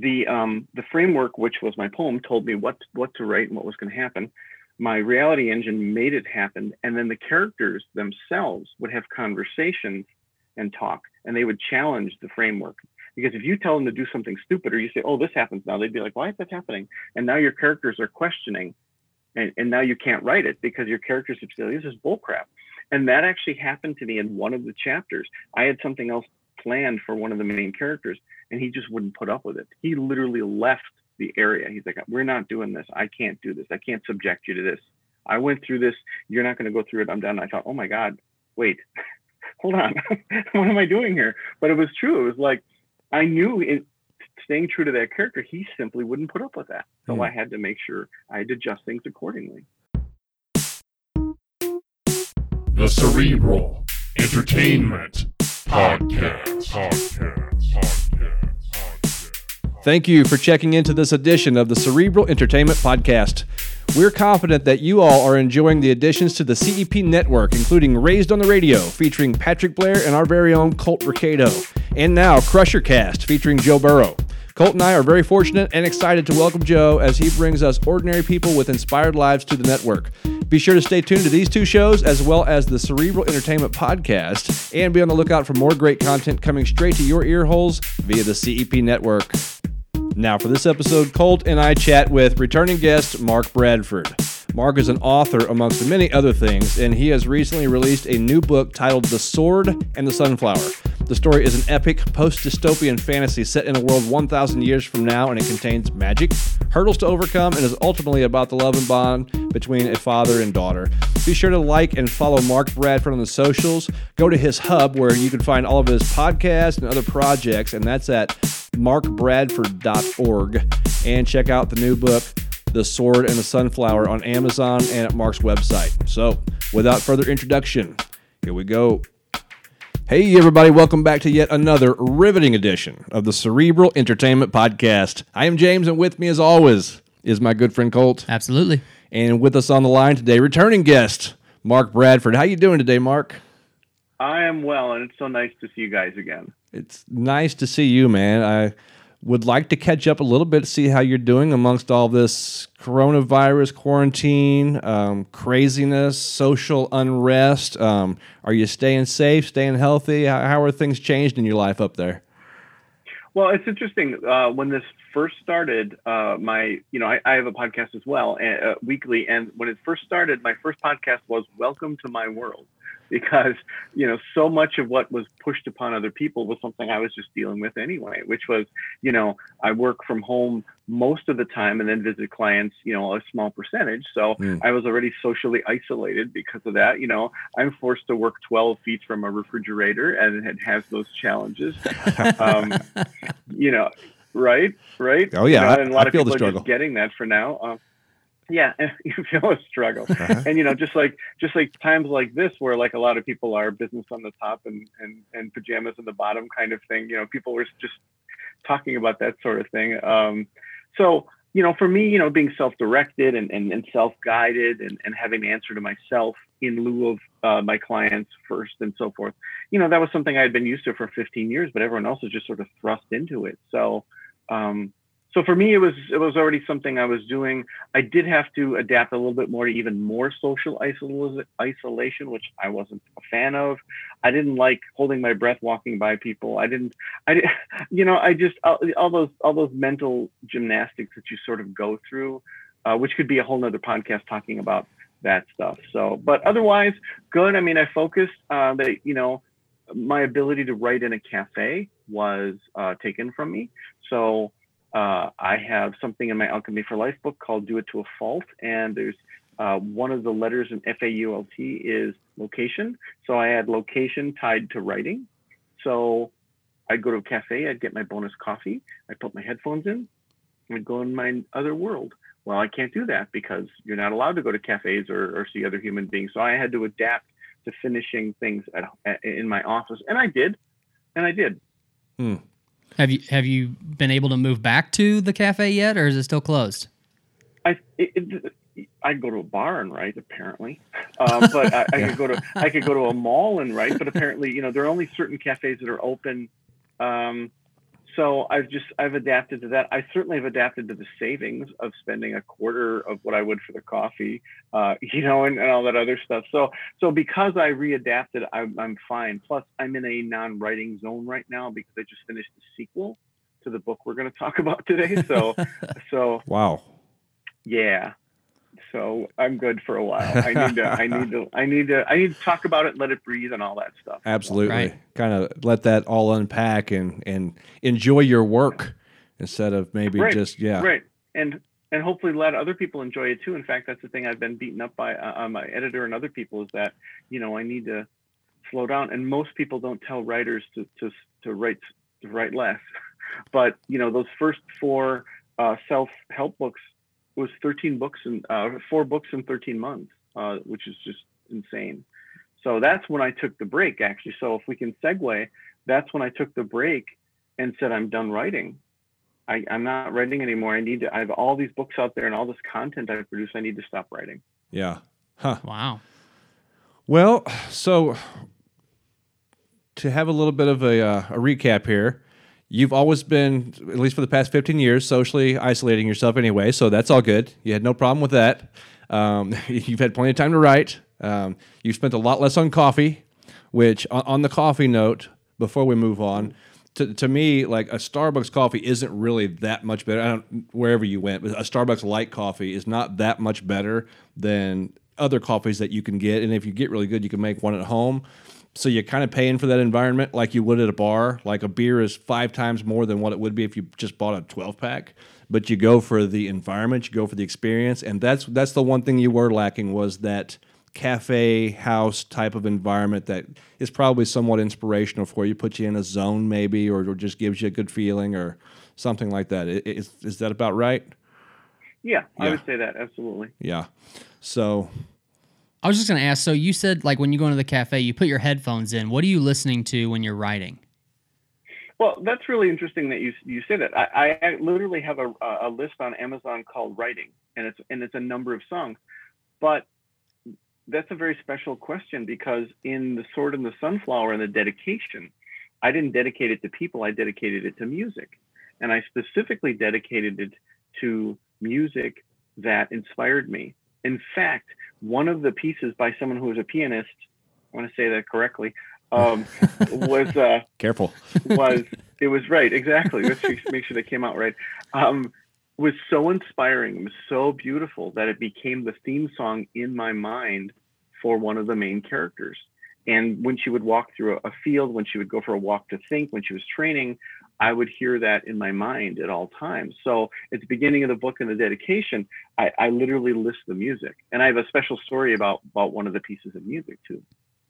the um, the framework, which was my poem, told me what what to write and what was going to happen. My reality engine made it happen, and then the characters themselves would have conversations and talk, and they would challenge the framework. Because if you tell them to do something stupid, or you say, "Oh, this happens now," they'd be like, "Why is that happening?" And now your characters are questioning, and, and now you can't write it because your characters are saying, "This is bullcrap." And that actually happened to me in one of the chapters. I had something else planned for one of the main characters, and he just wouldn't put up with it. He literally left the area. He's like, "We're not doing this. I can't do this. I can't subject you to this. I went through this. You're not going to go through it. I'm done." I thought, "Oh my God, wait, hold on. what am I doing here?" But it was true. It was like I knew it. Staying true to that character, he simply wouldn't put up with that. So mm. I had to make sure I had to adjust things accordingly. The Cerebral Entertainment Podcast. Podcast. Podcast. Thank you for checking into this edition of the Cerebral Entertainment Podcast. We're confident that you all are enjoying the additions to the CEP network, including Raised on the Radio, featuring Patrick Blair and our very own Colt Ricardo, and now Crusher Cast, featuring Joe Burrow. Colt and I are very fortunate and excited to welcome Joe as he brings us ordinary people with inspired lives to the network. Be sure to stay tuned to these two shows as well as the Cerebral Entertainment Podcast and be on the lookout for more great content coming straight to your ear holes via the CEP network. Now, for this episode, Colt and I chat with returning guest Mark Bradford. Mark is an author, amongst many other things, and he has recently released a new book titled The Sword and the Sunflower. The story is an epic post dystopian fantasy set in a world 1,000 years from now, and it contains magic, hurdles to overcome, and is ultimately about the love and bond between a father and daughter. Be sure to like and follow Mark Bradford on the socials. Go to his hub where you can find all of his podcasts and other projects, and that's at markbradford.org. And check out the new book, the Sword and the Sunflower on Amazon and at Mark's website. So, without further introduction, here we go. Hey, everybody, welcome back to yet another riveting edition of the Cerebral Entertainment Podcast. I am James, and with me, as always, is my good friend Colt. Absolutely. And with us on the line today, returning guest, Mark Bradford. How you doing today, Mark? I am well, and it's so nice to see you guys again. It's nice to see you, man. I would like to catch up a little bit, see how you're doing amongst all this coronavirus, quarantine, um, craziness, social unrest. Um, are you staying safe, staying healthy? How, how, are things changed in your life up there? Well, it's interesting. Uh, when this first started, uh, my you know I, I, have a podcast as well, uh, weekly, and when it first started, my first podcast was "Welcome to My World." Because you know so much of what was pushed upon other people was something I was just dealing with anyway, which was you know I work from home most of the time and then visit clients you know a small percentage. So mm. i was already socially isolated because of that. You know i'm forced to work 12 feet from a refrigerator and it has those challenges. Um, you know right? Right? Oh yeah you know, and a lot I of people are just getting that for now. Uh, yeah you feel a struggle. Uh-huh. and you know just like just like times like this where like a lot of people are business on the top and and and pajamas on the bottom kind of thing you know people were just talking about that sort of thing. Um so you know for me you know being self-directed and and, and self-guided and, and having to answer to myself in lieu of uh, my clients first and so forth you know that was something i had been used to for 15 years but everyone else was just sort of thrust into it. So um so for me, it was it was already something I was doing. I did have to adapt a little bit more to even more social isolation, which I wasn't a fan of. I didn't like holding my breath walking by people. I didn't. I you know I just all, all those all those mental gymnastics that you sort of go through, uh, which could be a whole nother podcast talking about that stuff. So, but otherwise, good. I mean, I focused uh, that you know my ability to write in a cafe was uh, taken from me. So uh, I have something in my Alchemy for Life book called Do It to a Fault. And there's uh, one of the letters in FAULT is location. So I had location tied to writing. So I'd go to a cafe, I'd get my bonus coffee, I'd put my headphones in, and go in my other world. Well, I can't do that because you're not allowed to go to cafes or, or see other human beings. So I had to adapt to finishing things at, at, in my office. And I did. And I did. Hmm. Have you have you been able to move back to the cafe yet, or is it still closed? I it, it, I go to a bar and write apparently, um, but I, I yeah. could go to I could go to a mall and write, but apparently you know there are only certain cafes that are open um, so I've just I've adapted to that. I certainly have adapted to the savings of spending a quarter of what I would for the coffee, uh, you know, and, and all that other stuff. So so because I readapted, I'm, I'm fine. Plus, I'm in a non-writing zone right now because I just finished the sequel to the book we're going to talk about today. So so Wow. yeah. So I'm good for a while. I need to I need to I need to I need to talk about it, let it breathe and all that stuff. Absolutely. Right. Kind of let that all unpack and and enjoy your work instead of maybe Right, just yeah. right and and hopefully let other people enjoy it too in fact that's the thing i've been beaten up by uh, uh, my editor and other people is that you know i need to slow down and most people don't tell writers to to, to write to write less but you know those first four uh, self-help books was 13 books and uh, four books in 13 months uh, which is just insane so that's when i took the break actually so if we can segue that's when i took the break and said i'm done writing I, I'm not writing anymore. I need to. I have all these books out there and all this content I produce. I need to stop writing. Yeah. Huh. Wow. Well, so to have a little bit of a, uh, a recap here, you've always been, at least for the past 15 years, socially isolating yourself anyway, so that's all good. You had no problem with that. Um, you've had plenty of time to write. Um, you've spent a lot less on coffee, which, on, the coffee note, before we move on, to, to me, like a Starbucks coffee isn't really that much better. I don't wherever you went, but a Starbucks light coffee is not that much better than other coffees that you can get. And if you get really good, you can make one at home. So you're kind of paying for that environment like you would at a bar. Like a beer is five times more than what it would be if you just bought a 12 pack. But you go for the environment, you go for the experience, and that's that's the one thing you were lacking was that cafe house type of environment that is probably somewhat inspirational for you, put you in a zone maybe, or, or just gives you a good feeling or something like that. Is Is, is that about right? Yeah, I would say that absolutely. Yeah. So I was just going to ask so you said, like, when you go into the cafe, you put your headphones in. What are you listening to when you're writing? Well, that's really interesting that you you say that. I, I literally have a, a list on Amazon called Writing, and it's and it's a number of songs. But that's a very special question because in the Sword and the Sunflower and the dedication, I didn't dedicate it to people. I dedicated it to music, and I specifically dedicated it to music that inspired me. In fact, one of the pieces by someone who was a pianist, I want to say that correctly, um, was. Uh, careful. was it was right exactly let's make sure they came out right um was so inspiring it was so beautiful that it became the theme song in my mind for one of the main characters and when she would walk through a, a field when she would go for a walk to think when she was training i would hear that in my mind at all times so at the beginning of the book and the dedication i, I literally list the music and i have a special story about about one of the pieces of music too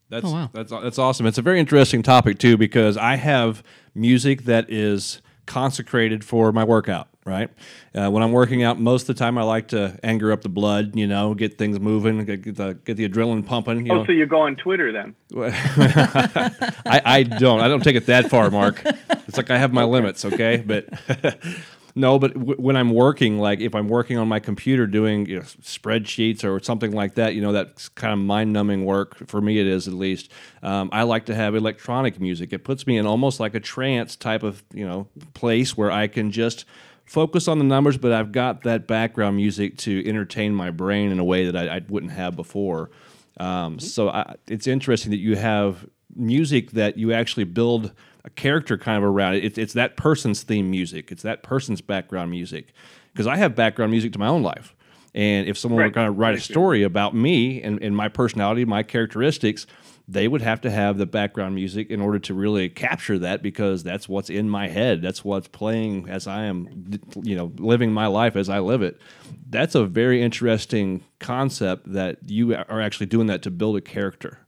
That's Oh, wow. that's that's awesome. It's a very interesting topic too because I have music that is consecrated for my workout. Right uh, when I'm working out, most of the time I like to anger up the blood. You know, get things moving, get, get the get the adrenaline pumping. You oh know, so you go on twitter then I, I don't. I don't take it that far, Mark. It's like I have my limits, okay? But no, but w- when I'm working, like if I'm working on my computer doing you know, spreadsheets or something like that, you know, that's kind of mind numbing work. For me, it is at least. Um, I like to have electronic music. It puts me in almost like a trance type of, you know, place where I can just focus on the numbers, but I've got that background music to entertain my brain in a way that I, I wouldn't have before. Um, so I, it's interesting that you have music that you actually build a character kind of around it. It's, it's that person's theme music. It's that person's background music. Because I have background music to my own life. And if someone were going to write a story about me and, and my personality, my characteristics, they would have to have the background music in order to really capture that because that's what's in my head. That's what's playing as I am, you know, living my life as I live it. That's a very interesting concept that you are actually doing that to build a character.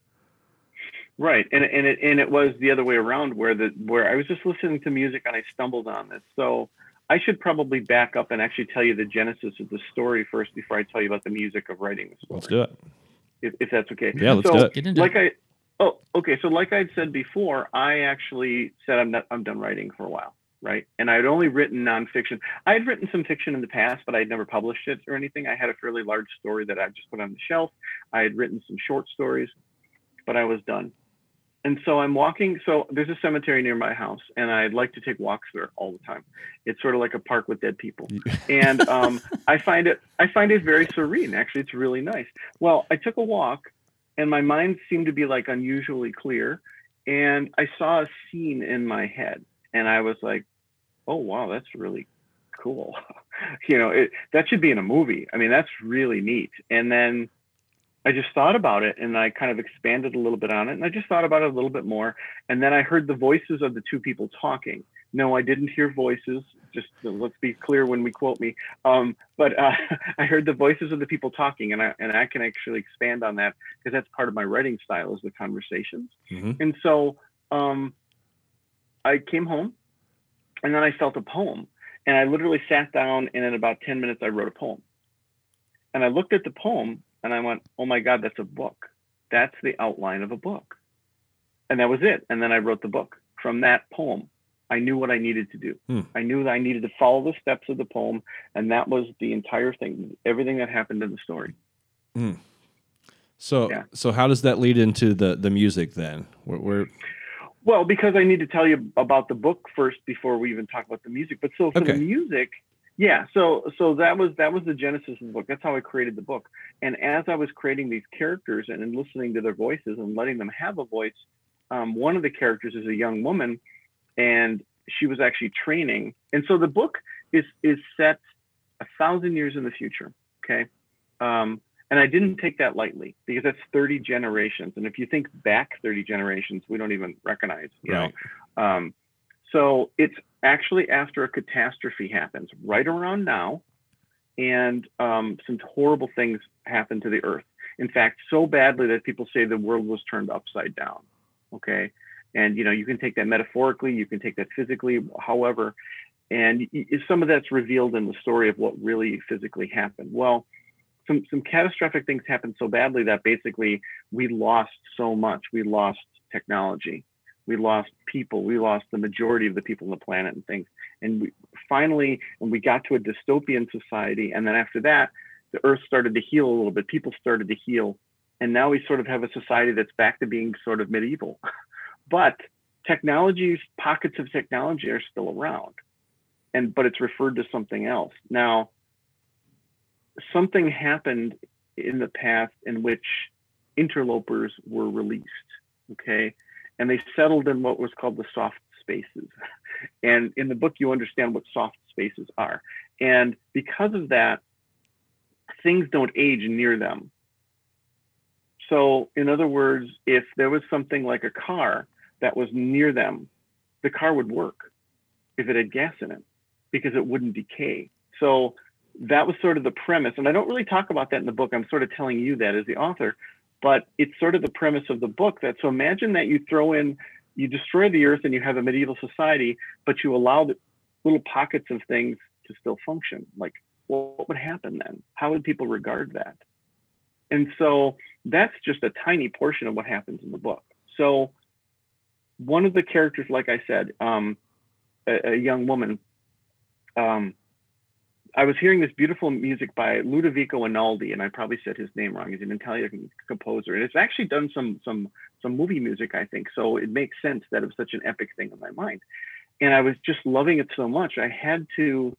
Right, and and it and it was the other way around where the where I was just listening to music and I stumbled on this. So I should probably back up and actually tell you the genesis of the story first before I tell you about the music of writing the story. Let's do it. if, if that's okay. Yeah, let's so, do it. Get into like I, oh, okay. So like I'd said before, I actually said I'm not, I'm done writing for a while, right? And I had only written nonfiction. I had written some fiction in the past, but I'd never published it or anything. I had a fairly large story that I just put on the shelf. I had written some short stories, but I was done. And so I'm walking. So there's a cemetery near my house, and I'd like to take walks there all the time. It's sort of like a park with dead people, and um, I find it I find it very serene. Actually, it's really nice. Well, I took a walk, and my mind seemed to be like unusually clear, and I saw a scene in my head, and I was like, "Oh wow, that's really cool." you know, it, that should be in a movie. I mean, that's really neat. And then I just thought about it and I kind of expanded a little bit on it and I just thought about it a little bit more. And then I heard the voices of the two people talking. No, I didn't hear voices. Just let's be clear when we quote me. Um, but uh, I heard the voices of the people talking, and I and I can actually expand on that because that's part of my writing style is the conversations. Mhm. And so um, I came home, and then I felt a poem, and I literally sat down, and in about ten minutes, I wrote a poem. And I looked at the poem, and I went, "Oh my God, that's a book. That's the outline of a book." And that was it. And then I wrote the book from that poem. I knew what I needed to do. Hmm. I knew that I needed to follow the steps of the poem, and that was the entire thing, everything that happened in the story. Hmm. So Yeah. so how does that lead into the the music then? Where, where Well, because I need to tell you about the book first before we even talk about the music. But so for Okay. the music, yeah. So so that was that was the genesis of the book. That's how I created the book. And as I was creating these characters and, and listening to their voices and letting them have a voice, um, one of the characters is a young woman, and she was actually training. And so the book is is set a thousand years in the future. Okay. Um, and I didn't take that lightly because that's 30 generations. And if you think back 30 generations, we don't even recognize, you Right. know. Um, so it's actually after a catastrophe happens right around now. And um, some horrible things happen to the earth. In fact, so badly that people say the world was turned upside down. Okay. And, you know, you can take that metaphorically, you can take that physically, however, and some of that's revealed in the story of what really physically happened. Well, some some catastrophic things happened so badly that basically we lost so much. We lost technology, we lost people, we lost the majority of the people on the planet and things. And we finally, we got to a dystopian society, and then after that, the Earth started to heal a little bit. People started to heal, and now we sort of have a society that's back to being sort of medieval. but technologies, pockets of technology are still around, and but it's referred to something else now something happened in the past in which interlopers were released, okay? And they settled in what was called the soft spaces. And in the book, you understand what soft spaces are. And because of that, things don't age near them. So, in other words, if there was something like a car that was near them, the car would work if it had gas in it because it wouldn't decay. So, that was sort of the premise. And I don't really talk about that in the book. I'm sort of telling you that as the author, but it's sort of the premise of the book that so imagine that you throw in, you destroy the earth and you have a medieval society, but you allow the little pockets of things to still function. Like, what would happen then? How would people regard that? And so that's just a tiny portion of what happens in the book. So one of the characters, like I said, um, a, a young woman, um, I was hearing this beautiful music by Ludovico Einaudi, and I probably said his name wrong. He's an Italian composer, and it's actually done some some some movie music, I think. So it makes sense that it was such an epic thing in my mind. And I was just loving it so much, I had to.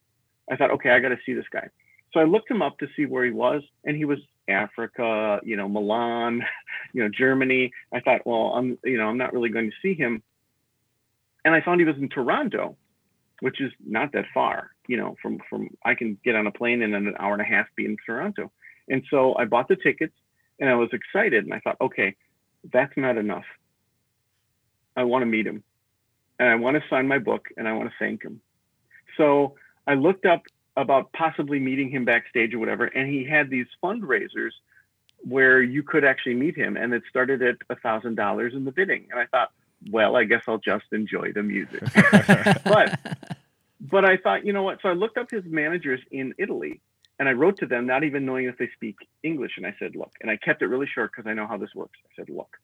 I thought, okay, I got to see this guy. So I looked him up to see where he was, and he was Africa, you know, Milan, you know, Germany. I thought, well, I'm, you know, I'm not really going to see him. And I found he was in Toronto, which is not that far, you know, from from I can get on a plane and in an hour and a half be in Toronto. And so I bought the tickets and I was excited and I thought, okay, that's not enough. I want to meet him and I want to sign my book and I want to thank him. So I looked up about possibly meeting him backstage or whatever, and he had these fundraisers where you could actually meet him, and it started at a thousand dollars in the bidding. And I thought, well, I guess I'll just enjoy the music. but but I thought, you know what? So I looked up his managers in Italy, and I wrote to them, not even knowing if they speak English. And I said, look, and I kept it really short because I know how this works. I said, look,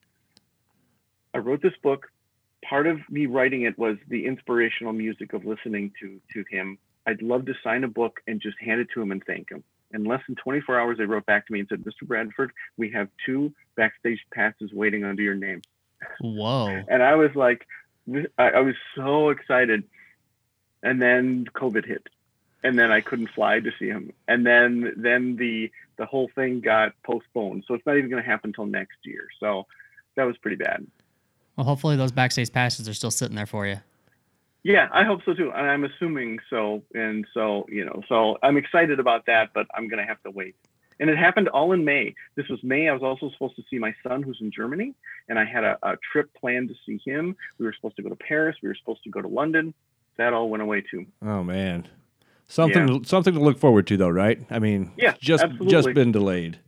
I wrote this book. Part of me writing it was the inspirational music of listening to to him. I'd love to sign a book and just hand it to him and thank him. In less than 24 hours, they wrote back to me and said, Mr. Bradford, we have two backstage passes waiting under your name. Whoa. and I was like, I, I was so excited, and then COVID hit, and then I couldn't fly to see him, and then then the the whole thing got postponed, so it's not even going to happen until next year. So that was pretty bad. Well, hopefully those backstage passes are still sitting there for you. Yeah, I hope so too, and I'm assuming so. And so you know, so I'm excited about that, but I'm going to have to wait. And it happened all in May. This was May. I was also supposed to see my son, who's in Germany, and I had a, a trip planned to see him. We were supposed to go to Paris. We were supposed to go to London. That all went away too. Oh man, something something to look forward to though, right? I mean, Yeah, just absolutely. just been delayed.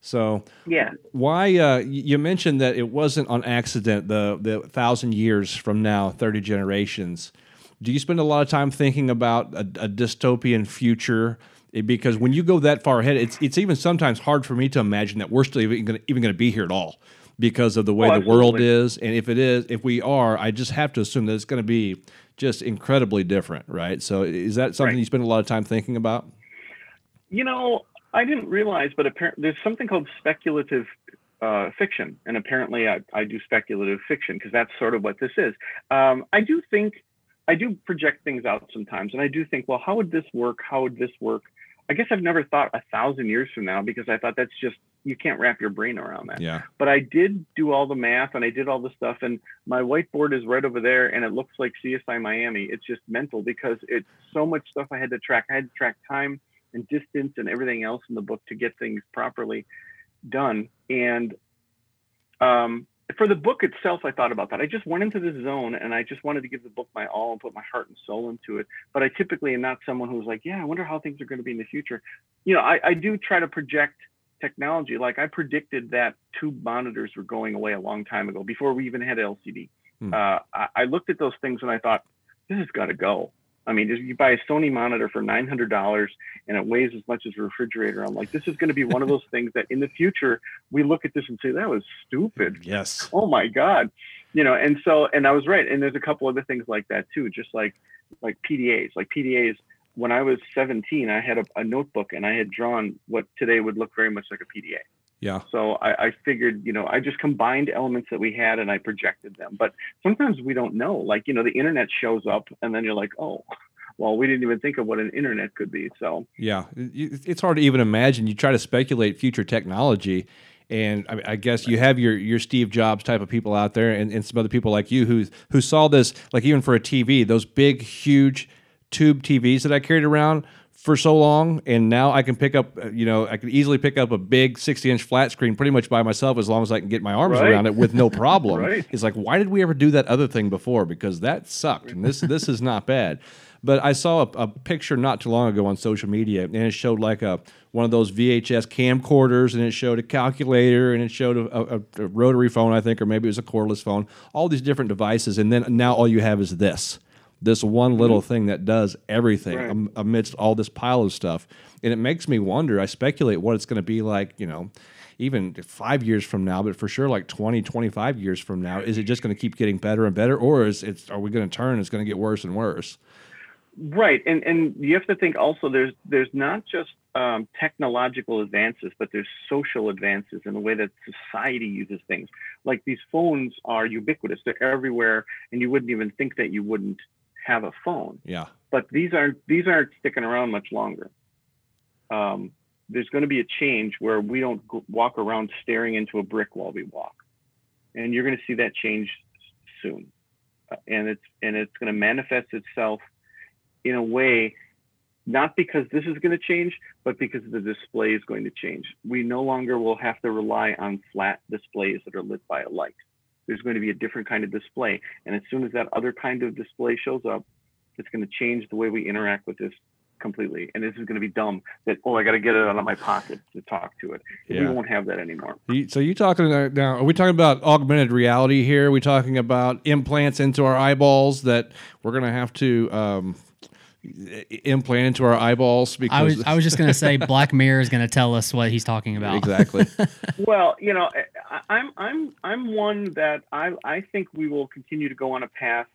So Yeah. why uh, you mentioned that it wasn't on accident the the thousand years from now, thirty generations. Do you spend a lot of time thinking about a, a dystopian future? It- Because when you go that far ahead, it's it's even sometimes hard for me to imagine that we're still even going even going to be here at all because of the way Oh, the world is. And if it is, if we are, I just have to assume that it's going to be just incredibly different, right? So is that something Right. you spend a lot of time thinking about? You know, I didn't realize, but apparently there's something called speculative uh, fiction, and apparently I, I do speculative fiction because that's sort of what this is. Um, I do think I do project things out sometimes, and I do think, well, how would this work? How would this work? I guess I've never thought a thousand years from now because I thought that's just you can't wrap your brain around that. Yeah. But I did do all the math and I did all the stuff, and my whiteboard is right over there, and it looks like CSI Miami. It's just mental because it's so much stuff I had to track. I had to track time and distance and everything else in the book to get things properly done. And um, for the book itself, I thought about that. I just went into this zone and I just wanted to give the book my all and put my heart and soul into it. But I typically am not someone who's like, yeah, I wonder how things are going to be in the future. You know, I, I do try to project technology. Like I predicted that tube monitors were going away a long time ago before we even had LCD. Hmm. Uh, I, I looked at those things and I thought, this has got to go. I mean, you buy a Sony monitor for nine hundred dollars and it weighs as much as a refrigerator. I'm like, this is going to be one of those things that in the future we look at this and say that was stupid. Yes. Oh my god, you know. And so, and I was right. And there's a couple other things like that too, just like like PDAs. Like PDAs. When I was 17, I had a, a notebook and I had drawn what today would look very much like a PDA. Yeah. So I, I figured, you know, I just combined elements that we had and I projected them. But sometimes we don't know. Like, you know, the internet shows up and then you're like, oh, well, we didn't even think of what an internet could be. So Yeah, it's hard to even imagine. You try to speculate future technology, and I, I guess you have your your Steve Jobs type of people out there, and, and some other people like you who who saw this, like even for a TV, those big, huge tube TVs that I carried around for so long, and now I can pick up, uh, you know, I can easily pick up a big sixty inch flat screen pretty much by myself as long as I can get my arms Right. around it with no problem. Right. It's like, why did we ever do that other thing before? Because that sucked, and this this is not bad. But I saw a, a picture not too long ago on social media, and it showed like a one of those VHS camcorders, and it showed a calculator, and it showed a, a, a rotary phone, I think, or maybe it was a cordless phone. All these different devices, and then now all you have is this, this one little thing that does everything Right. am- amidst all this pile of stuff, and it makes me wonder. I speculate what it's going to be like, you know. Even five years from now, but for sure, like 20, 25 years from now, is it just going to keep getting better and better, or is it? Are we going to turn? It's going to get worse and worse. Right, and and you have to think also there's there's not just um, technological advances, but there's social advances in the way that society uses things. Like these phones are ubiquitous; they're everywhere, and you wouldn't even think that you wouldn't have a phone. Yeah. But these aren't these aren't sticking around much longer. Um, there's going to be a change where we don't walk around staring into a brick while we walk, and you're going to see that change soon, Uh, and it's and it's going to manifest itself in a way not because this is going to change but because the display is going to change we no longer will have to rely on flat displays that are lit by a light there's going to be a different kind of display and as soon as that other kind of display shows up it's going to change the way we interact with this completely and this is going to be dumb that oh i got to get it out of my pocket to talk to it we won't have that anymore So you talking now? Are we talking about augmented reality here? Are we talking about implants into our eyeballs that we're going to have to um, implant into our eyeballs? Because I was I was just gonna say Black Mirror is gonna tell us what he's talking about. exactly. Well, you know, I, I'm I'm I'm one that I I think we will continue to go on a path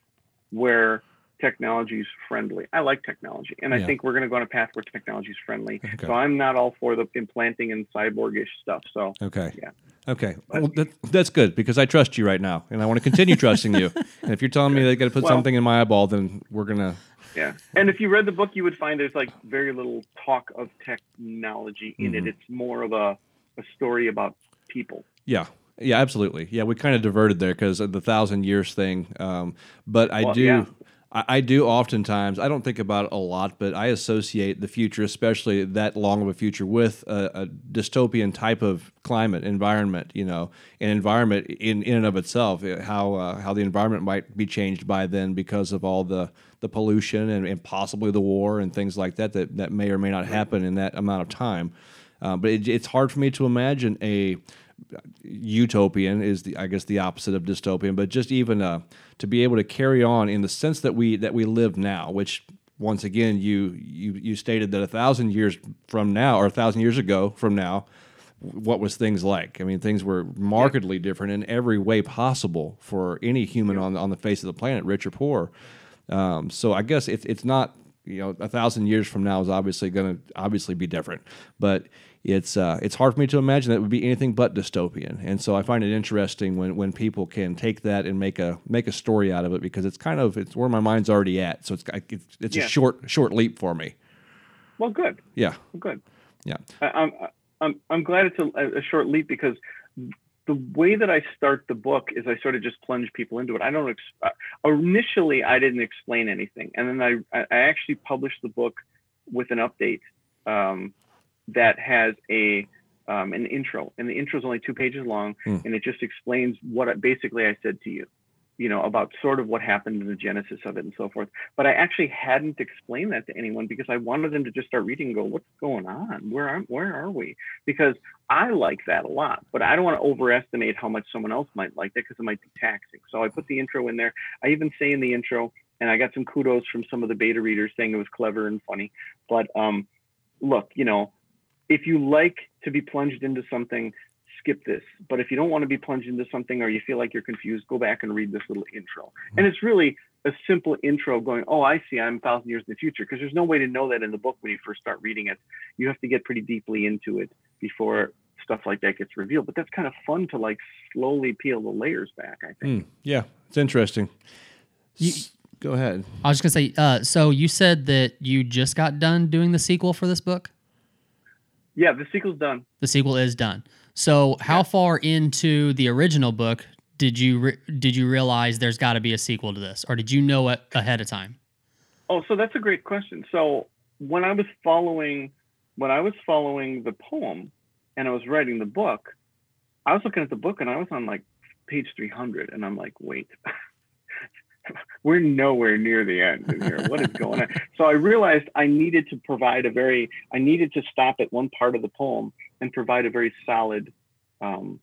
where technology is friendly. I like technology, and I Yeah. think we're going to go on a path where technology's friendly. Okay. So I'm not all for the implanting and cyborgish stuff. So Okay. Yeah. Okay. Well, that, that's good because I trust you right now, and I want to continue trusting you. And if you're telling me they got to put Well- something in my eyeball, then we're gonna. Yeah, and if you read the book, you would find there's like very little talk of technology in Mhm. it. It's more of a a story about people. Yeah. Yeah. Absolutely. Yeah. We kind of diverted there because of the thousand years thing. Um, but I Well, do. yeah. I, I do oftentimes. I don't think about it a lot, but I associate the future, especially that long of a future, with a, a dystopian type of climate environment. You know, an environment in in and of itself. How uh, how the environment might be changed by then because of all the the pollution and, and possibly the war and things like that that that may or may not happen in that amount of time. Uh, but it, it's hard for me to imagine a utopian is the I guess the opposite of dystopian, but just even uh, to be able to carry on in the sense that we that we live now, which once again you you you stated that a thousand years from now or a thousand years ago from now, what was things like? I mean, things were markedly different in every way possible for any human on on the face of the planet, rich or poor. Um, so I guess it's it's not you know a thousand years from now is obviously going to obviously be different, but it's uh, it's hard for me to imagine that it would be anything but dystopian. And so I find it interesting when, when people can take that and make a make a story out of it because it's kind of it's where my mind's already at. So it's it's, it's Yeah. a short short leap for me. Well, good, Yeah, well, good. yeah, I, I'm I'm I'm glad it's a, a short leap because the way that I start the book is I sort of just plunge people into it. I don't ex- uh, initially I didn't explain anything, and then I I actually published the book with an update um, that has a um, an intro, and the intro is only two pages long, Hmm. and it just explains what basically I said to you, you know, about sort of what happened in the genesis of it and so forth. But I actually hadn't explained that to anyone because I wanted them to just start reading and go, "What's going on? Where are where are we?" Because I like that a lot, but I don't want to overestimate how much someone else might like that because it might be taxing. So I put the intro in there. I even say in the intro, and I got some kudos from some of the beta readers saying it was clever and funny. But um, look, you know, if you like to be plunged into something, skip this. But if you don't want to be plunged into something or you feel like you're confused, go back and read this little intro. And it's really a simple intro going, oh, I see, I'm a thousand years in the future. Because there's no way to know that in the book when you first start reading it. You have to get pretty deeply into it before stuff like that gets revealed. But that's kind of fun to like slowly peel the layers back, I think. Mm, yeah. It's interesting. You- S- Go ahead. I was just gonna say. Uh, so you said that you just got done doing the sequel for this book. Yeah, the sequel's done. The sequel is done. So how far into the original book did you re- did you realize there's got to be a sequel to this, or did you know it ahead of time? Oh, so that's a great question. So when I was following when I was following the poem and I was writing the book, I was looking at the book and I was on like page 300 and I'm like, wait, we're nowhere near the end in here. What is going on? So I realized I needed to provide a very, I needed to stop at one part of the poem and provide a very solid, um,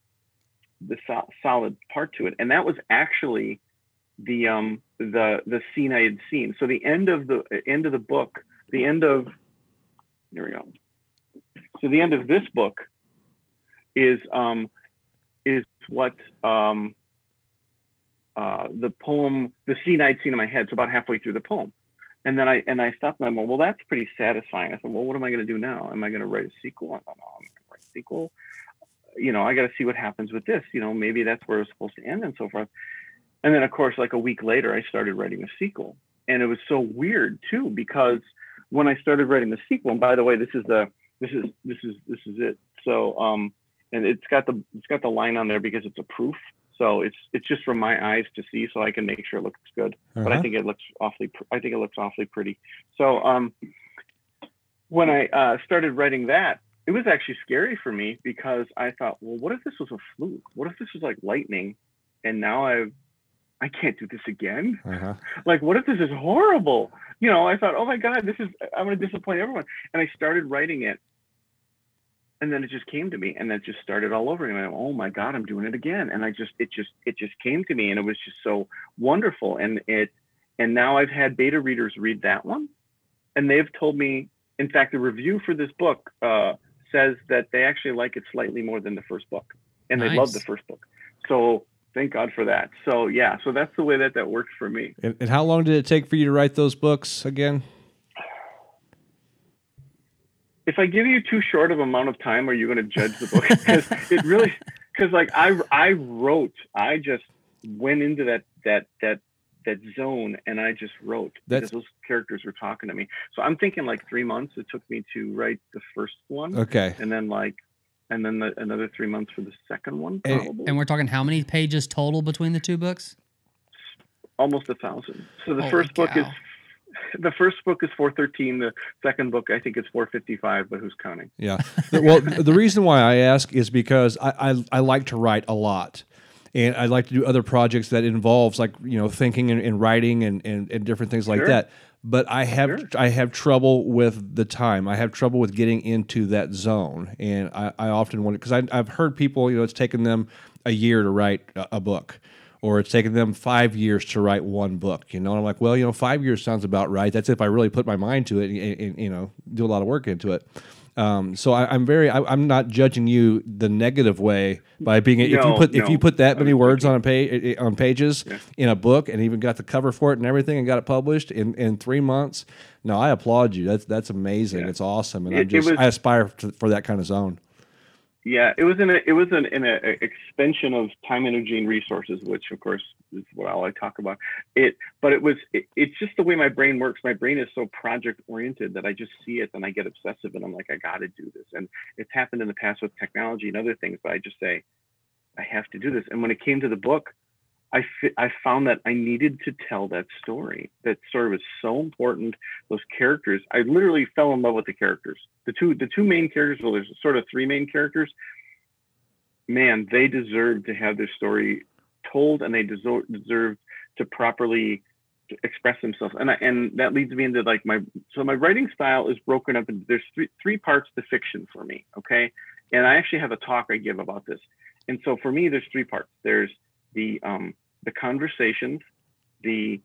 the so- solid part to it. And that was actually the um the the scene I had seen. So the end of the end of the book, the end of here we go. So the end of this book is um is what um uh the poem the scene I'd seen in my head. So about halfway through the poem. And then I and I stopped and I went, well, that's pretty satisfying. I thought, well, what am I going to do now? Am I going to write a sequel? I don't know. I'm going to write a sequel. You know, I got to see what happens with this. You know, maybe that's where it's supposed to end and so forth. And then, of course, like a week later, I started writing a sequel, and it was so weird too because when I started writing the sequel, and by the way, this is the this is this is this is it. So, um, and it's got the it's got the line on there because it's a proof. So it's it's just from my eyes to see, so I can make sure it looks good. But I Uh-huh. think it looks awfully pr- I think it looks awfully pretty. So, um, when I uh, started writing that, it was actually scary for me because I thought, well, what if this was a fluke? What if this was like lightning, and now I've I can't do this again. Uh-huh. Like, what if this is horrible? You know, I thought, oh my God, this is, I'm going to disappoint everyone. And I started writing it. And then it just came to me and it just started all over again. Oh my God, I'm doing it again. And I just, it just, it just came to me and it was just so wonderful. And it, and now I've had beta readers read that one and they've told me, in fact, the review for this book uh, says that they actually like it slightly more than the first book and they love the first book. So thank God for that. So yeah, so that's the way that that works for me. And, and how long did it take for you to write those books again? If I give you too short of amount of time, are you going to judge the book? Because it really, because like I I wrote, I just went into that that that that zone and I just wrote That's- because those characters were talking to me. So I'm thinking like three months it took me to write the first one, Okay. and then like, and then the, another three months for the second one, And- probably And we're talking how many pages total between the two books? almost a thousand. So the Holy first book is cow. the first book is 413. The second book I think is 455, but who's counting? Yeah. Well, the reason why I ask is because I, I, I like to write a lot. And I like to do other projects that involves like, you know, thinking and, and writing and, and, and different things like Sure. that. But I have Sure. I have trouble with the time. I have trouble with getting into that zone. And I, I often wonder because I've heard people, you know, it's taken them a year to write a, a book. Or it's taken them five years to write one book, you know. And I'm like, well, you know, five years sounds about right. That's if I really put my mind to it and, and you know do a lot of work into it. Um, so I, I'm very, I, I'm not judging you the negative way by being. if you No, put if you put that many words on a page on pages Yeah. in a book and even got the cover for it and everything and got it published in, in three months, no, I applaud you. That's that's amazing. Yeah. It's awesome, and It- I just was- I aspire to, for that kind of zone. Yeah, it was an it was an in a, a expansion of time, energy, and resources, which of course is what I talk about. It, but it was it, it's just the way my brain works. My brain is so project oriented that I just see it and I get obsessive and I'm like, I got to do this. And it's happened in the past with technology and other things, but I just say, I have to do this. And when it came to the book, I I found that I needed to tell that story. That story was so important. Those characters, I literally fell in love with the characters. The two the two main characters, well, there's sort of three main characters. Man, they deserve to have their story told, and they deserve deserve to properly express themselves. And I, and that leads me into like my so my writing style is broken up into there's three three parts to fiction for me. Okay, and I actually have a talk I give about this. And so for me, there's three parts. There's the um, the conversations, the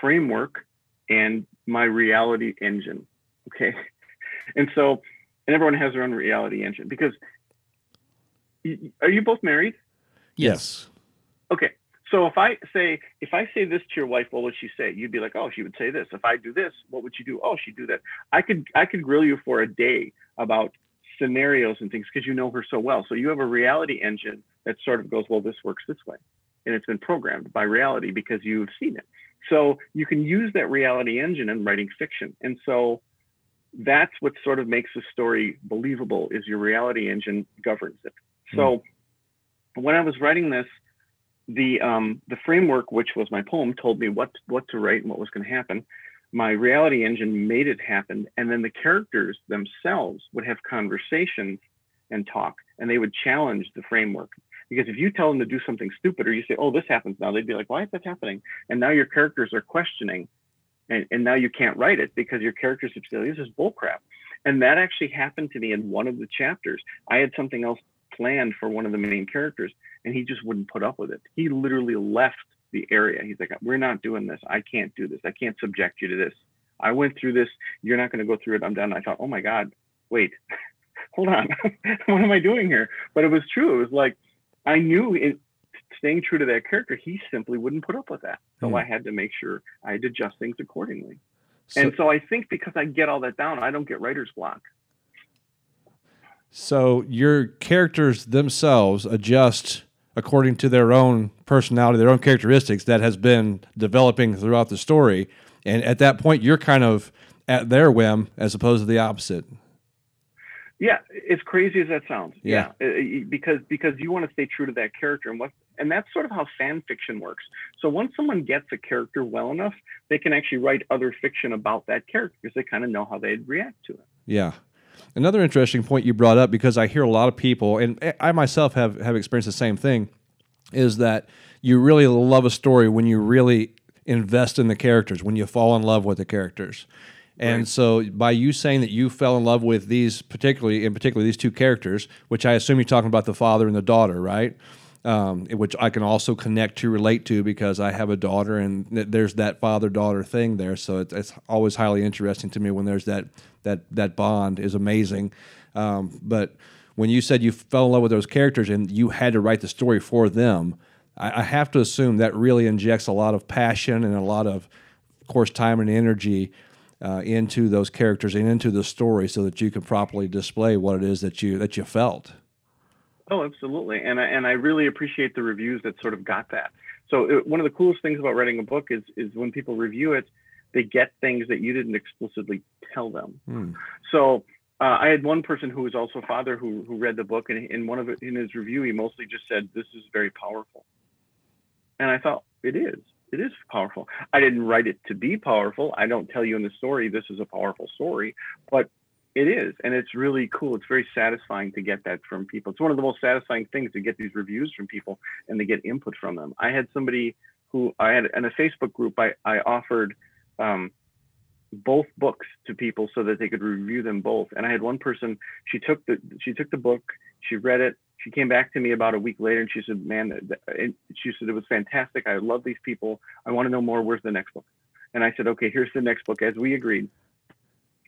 framework, and my reality engine. Okay, and so and everyone has their own reality engine because are you both married? Yes. Okay. So if I say if I say this to your wife, what would she say? You'd be like, oh, she would say this. If I do this, what would she do? Oh, she'd do that. I could I could grill you for a day about scenarios and things because you know her so well. So you have a reality engine that sort of goes, well, this works this way, and it's been programmed by reality because you've seen it. So you can use that reality engine in writing fiction, and so that's what sort of makes a story believable is your reality engine governs it. So when I was writing this the um, the framework, which was my poem, told me what what to write and what was going to happen. My reality engine made it happen, and then the characters themselves would have conversations and talk, and they would challenge the framework. Because if you tell them to do something stupid, or you say, "Oh, this happens now," they'd be like, "Why is that happening?" And now your characters are questioning, and, and now you can't write it because your characters are saying, "This is bullcrap." And that actually happened to me in one of the chapters. I had something else planned for one of the main characters, and he just wouldn't put up with it. He literally left the area. He's like, "We're not doing this. I can't do this. I can't subject you to this. I went through this. You're not going to go through it. I'm done." I thought, "Oh my God, wait, hold on. what am I doing here?" But it was true. It was like I knew it. Staying true to that character, he simply wouldn't put up with that. So Hmm. I had to make sure I had to adjust things accordingly. So, and so I think because I get all that down, I don't get writer's block. so your characters themselves adjust according to their own personality, their own characteristics that has been developing throughout the story. And at that point, you're kind of at their whim as opposed to the opposite. Yeah, as crazy as that sounds. Yeah. Yeah, Uh, because because you want to stay true to that character, and what and that's sort of how fan fiction works. So once someone gets a character well enough, they can actually write other fiction about that character because they kind of know how they'd react to it. Yeah. Another interesting point you brought up because I hear a lot of people, and I myself have, have experienced the same thing, is that you really love a story when you really invest in the characters, when you fall in love with the characters. And Right. so, by you saying that you fell in love with these, particularly in particular these two characters, which I assume you're talking about the father and the daughter, right? Um, which I can also connect to, relate to, because I have a daughter, and th- there's that father-daughter thing there. So it's, it's always highly interesting to me when there's that that that bond is amazing. Um, but when you said you fell in love with those characters and you had to write the story for them, I, I have to assume that really injects a lot of passion and a lot of, of course, time and energy uh, into those characters and into the story, so that you can properly display what it is that you that you felt. Oh, absolutely, and I, and I really appreciate the reviews that sort of got that. So it, one of the coolest things about writing a book is is when people review it, they get things that you didn't explicitly tell them. Hmm. So uh, I had one person who was also a father who who read the book, and in one of it, in his review, he mostly just said, "This is very powerful," and I thought it is. It is powerful. I didn't write it to be powerful. I don't tell you in the story this is a powerful story, but it is, and it's really cool. It's very satisfying to get that from people. It's one of the most satisfying things to get these reviews from people and to get input from them. I had somebody who I had in a Facebook group. I I offered um, both books to people so that they could review them both. And I had one person. She took the she took the book. She read it. She came back to me about a week later and she said, "Man, she said it was fantastic. I love these people. I want to know more. Where's the next book?" And I said, "Okay, here's the next book, as we agreed."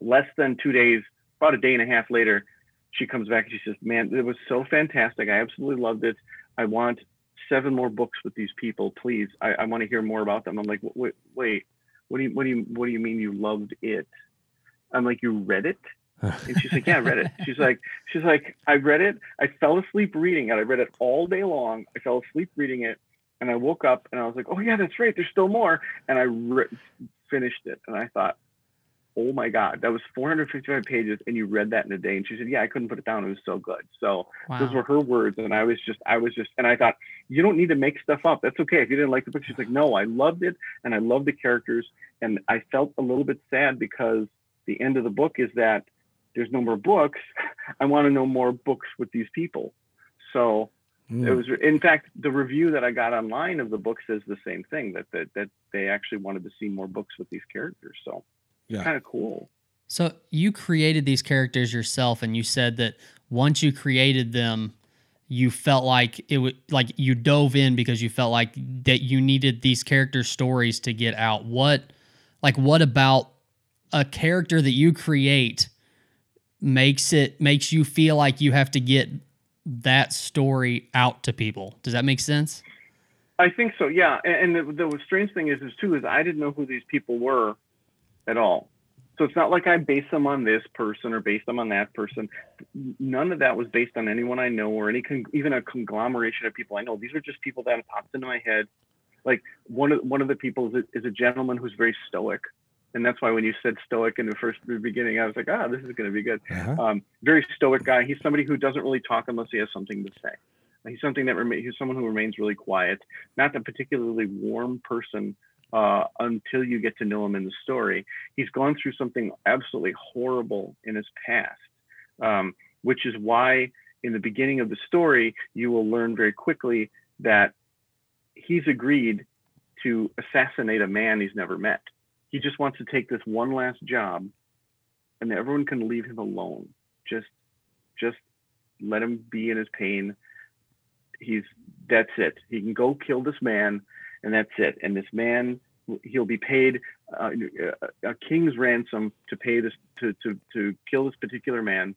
Less than two days, about a day and a half later, she comes back and she says, "Man, it was so fantastic. I absolutely loved it. I want seven more books with these people, please. I, I want to hear more about them." I'm like, "Wait, wait, what do you what do you what do you mean you loved it?" I'm like, "You read it?" And she's like, "Yeah, I read it." She's like, "She's like, I read it. I fell asleep reading it. I read it all day long. I fell asleep reading it, and I woke up and I was like, oh yeah, that's right. There's still more." And I re- finished it, and I thought, "Oh my god, that was 455 pages, and you read that in a day." And she said, "Yeah, I couldn't put it down. It was so good." So Wow. those were her words, and I was just, I was just, and I thought, you don't need to make stuff up. That's okay if you didn't like the book. She's like, "No, I loved it, and I loved the characters, and I felt a little bit sad because the end of the book is that." There's no more books. I want to know more books with these people. So Hmm. it was, in fact, the review that I got online of the book says the same thing that that, that they actually wanted to see more books with these characters. So Yeah. kind of cool. So you created these characters yourself, and you said that once you created them, you felt like it would like you dove in because you felt like that you needed these character stories to get out. What, like, what about a character that you create makes it makes you feel like you have to get that story out to people? Does that make sense? I think so. Yeah. And, the, the strange thing is, is too, is I didn't know who these people were at all. So it's not like I based them on this person or based them on that person. None of that was based on anyone I know or any con- even a conglomeration of people I know. These are just people that popped into my head. Like one of one of the people is a, is a gentleman who's very stoic, and that's why when you said stoic in the first beginning, I was like, ah, this is going to be good. Uh-huh. Um, very stoic guy. He's somebody who doesn't really talk unless he has something to say. He's something that remains. He's someone who remains really quiet. Not a particularly warm person uh, until you get to know him in the story. He's gone through something absolutely horrible in his past, um, which is why in the beginning of the story you will learn very quickly that he's agreed to assassinate a man he's never met. He just wants to take this one last job, and everyone can leave him alone. Just, just let him be in his pain. He's that's it. He can go kill this man, and that's it. And this man, he'll be paid uh, a king's ransom to pay this to to to kill this particular man,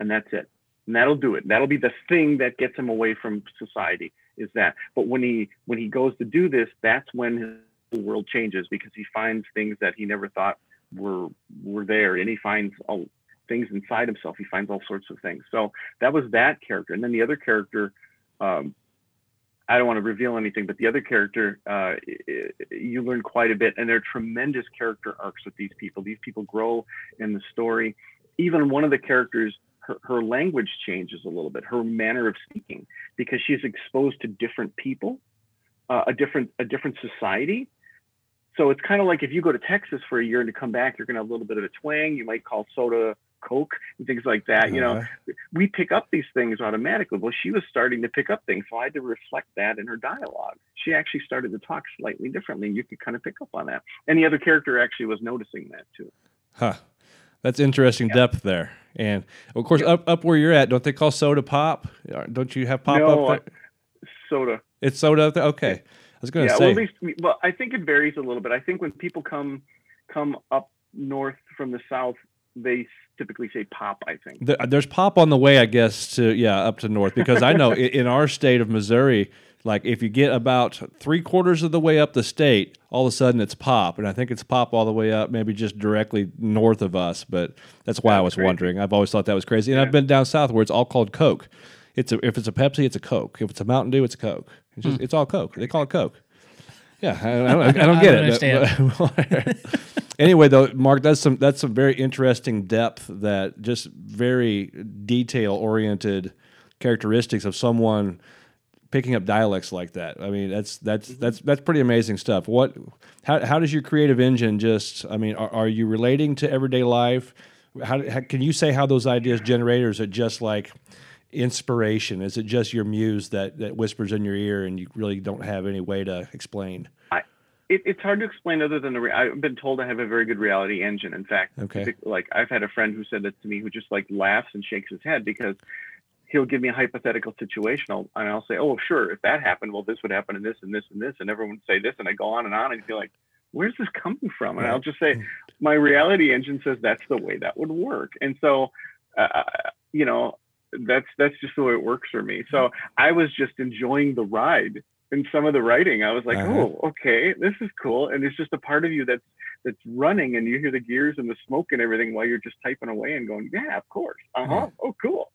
and that's it. And that'll do it. That'll be the thing that gets him away from society. Is that? But when he when he goes to do this, that's when his world changes because he finds things that he never thought were were there, and he finds all things inside himself. He finds all sorts of things. So that was that character, and then the other character. Um, I don't want to reveal anything, but the other character, uh, you learn quite a bit, and there are tremendous character arcs with these people. These people grow in the story. Even one of the characters, her, her language changes a little bit, her manner of speaking, because she's exposed to different people, uh, a different a different society. So it's kind of like if you go to Texas for a year and to come back, you're going to have a little bit of a twang. You might call soda Coke and things like that. You know, Uh-huh. we pick up these things automatically. Well, she was starting to pick up things, so I had to reflect that in her dialogue. She actually started to talk slightly differently, you could kind of pick up on that. And the other character actually was noticing that too. Huh. That's interesting depth there. And of course, up up where you're at, don't they call soda pop? Don't you have pop No, up there? Soda. It's soda up there. Okay, I was going to Yeah, say. well, at least, we- well, I think it varies a little bit. I think when people come come up north from the south, they typically say pop. I think. Th- There's pop on the way, I guess, to yeah, up to north because I know i- in our state of Missouri, Like if you get about three quarters of the way up the state, all of a sudden it's pop, and I think it's pop all the way up, maybe just directly north of us. But that's why I was crazy. wondering. I've always thought that was crazy, and I've been down south where it's all called Coke. It's a, if it's a Pepsi, it's a Coke. If it's a Mountain Dew, it's a Coke. It's just it's all Coke. They call it Coke. Yeah, I, I don't, I don't get I it. but- but- anyway, though, Mark, that's some that's some very interesting depth that just very detail oriented characteristics of someone picking up dialects like that. I mean, that's that's that's that's pretty amazing stuff. What how how does your creative engine just? I mean, are, are you relating to everyday life? How, how can you say how those ideas generate, or is it just like inspiration? Is it just your muse that that whispers in your ear and you really don't have any way to explain? I, it, it's hard to explain other than the. Re- I've been told I have a very good reality engine. In fact, Okay. like I've had a friend who said that to me, who just like laughs and shakes his head because he'll give me a hypothetical situation, I'll, and I'll say, "Oh, sure, if that happened, well, this would happen, and this, and this, and this," and everyone would say this, and I go on and on, and be like, "Where's this coming from?" And I'll just say, "My reality engine says that's the way that would work," and so, uh, you know. That's that's just the way it works for me. So I was just enjoying the ride and some of the writing. I was like, Uh-huh. oh, okay, this is cool. And it's just a part of you that's that's running and you hear the gears and the smoke and everything while you're just typing away and going, yeah, of course. Uh-huh. Oh, cool.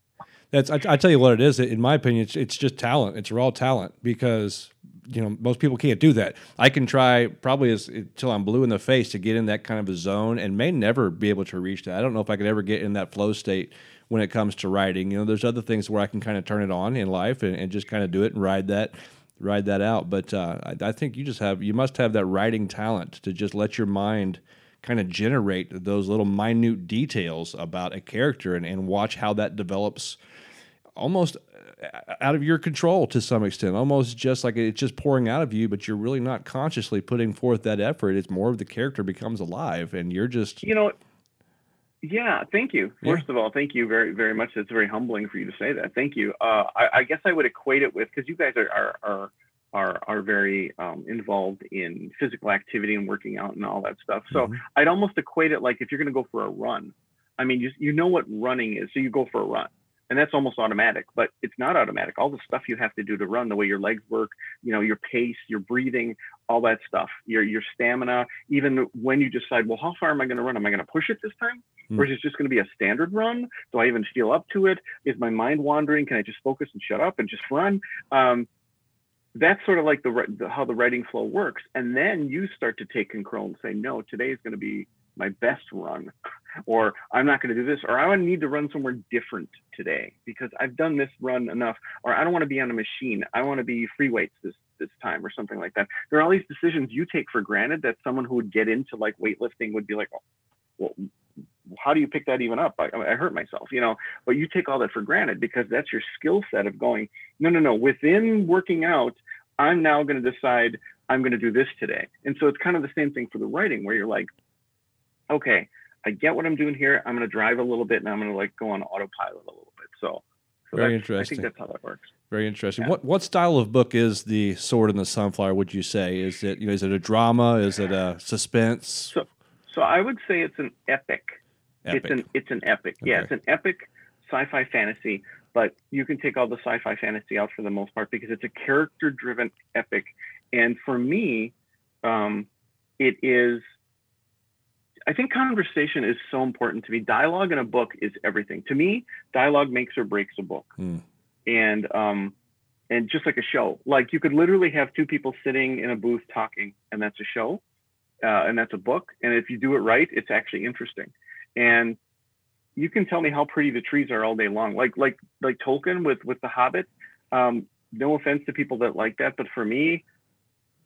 That's I, I tell you what it is. In my opinion, it's, it's just talent. It's raw talent because you know most people can't do that. I can try probably as, until I'm blue in the face to get in that kind of a zone, and may never be able to reach that. I don't know if I could ever get in that flow state when it comes to writing. You know, there's other things where I can kind of turn it on in life and, and just kind of do it and ride that ride that out. But uh, I, I think you just have you must have that writing talent to just let your mind kind of generate those little minute details about a character and, and watch how that develops almost uh, out of your control to some extent almost just like it's just pouring out of you but you're really not consciously putting forth that effort it's more of the character becomes alive and you're just You know, yeah, thank you. Yeah. First of all, thank you very, very much. It's very humbling for you to say that. Thank you. Uh, I, I guess I would equate it with because you guys are are are are, are very um, involved in physical activity and working out and all that stuff. So Mhm. I'd almost equate it like if you're going to go for a run. I mean, you you know what running is, so you go for a run, and that's almost automatic. But it's not automatic. All the stuff you have to do to run, the way your legs work, you know, your pace, your breathing, all that stuff, your your stamina. Even when you decide, well, how far am I going to run? Am I going to push it this time, or is it just going to be a standard run? Do I even feel up to it? Is my mind wandering? Can I just focus and shut up and just run? Um, that's sort of like the, the how the writing flow works, and then you start to take control and say, no, today is going to be my best run, or I'm not going to do this, or I need to run somewhere different today because I've done this run enough, or I don't want to be on a machine. I want to be free weights this this time, or something like that. There are all these decisions you take for granted that someone who would get into like weightlifting would be like, oh, well, how do you pick that even up? I, I hurt myself, you know. But you take all that for granted because that's your skill set of going. No, no, no. Within working out, I'm now going to decide I'm going to do this today. And so it's kind of the same thing for the writing, where you're like, okay, I get what I'm doing here. I'm going to drive a little bit, and I'm going to like go on autopilot a little bit. So, so Very interesting. I think that's how that works. very interesting Yeah. what what style of book is the sword and the sunflower would you say is it you know is it a drama is it a suspense So, so I would say it's an epic. Epic. It's an it's an epic. Yeah, it's an epic sci-fi fantasy, but you can take all the sci-fi fantasy out for the most part because it's a character-driven epic. And for me, um, it is. I think conversation is so important to me. Dialogue in a book is everything. To me, dialogue makes or breaks a book. Hmm. And um, and just like a show, like you could literally have two people sitting in a booth talking, and that's a show, uh, and that's a book. And if you do it right, it's actually interesting. And you can tell me how pretty the trees are all day long. Like like like Tolkien with with The Hobbit. Um, no offense to people that like that, but for me,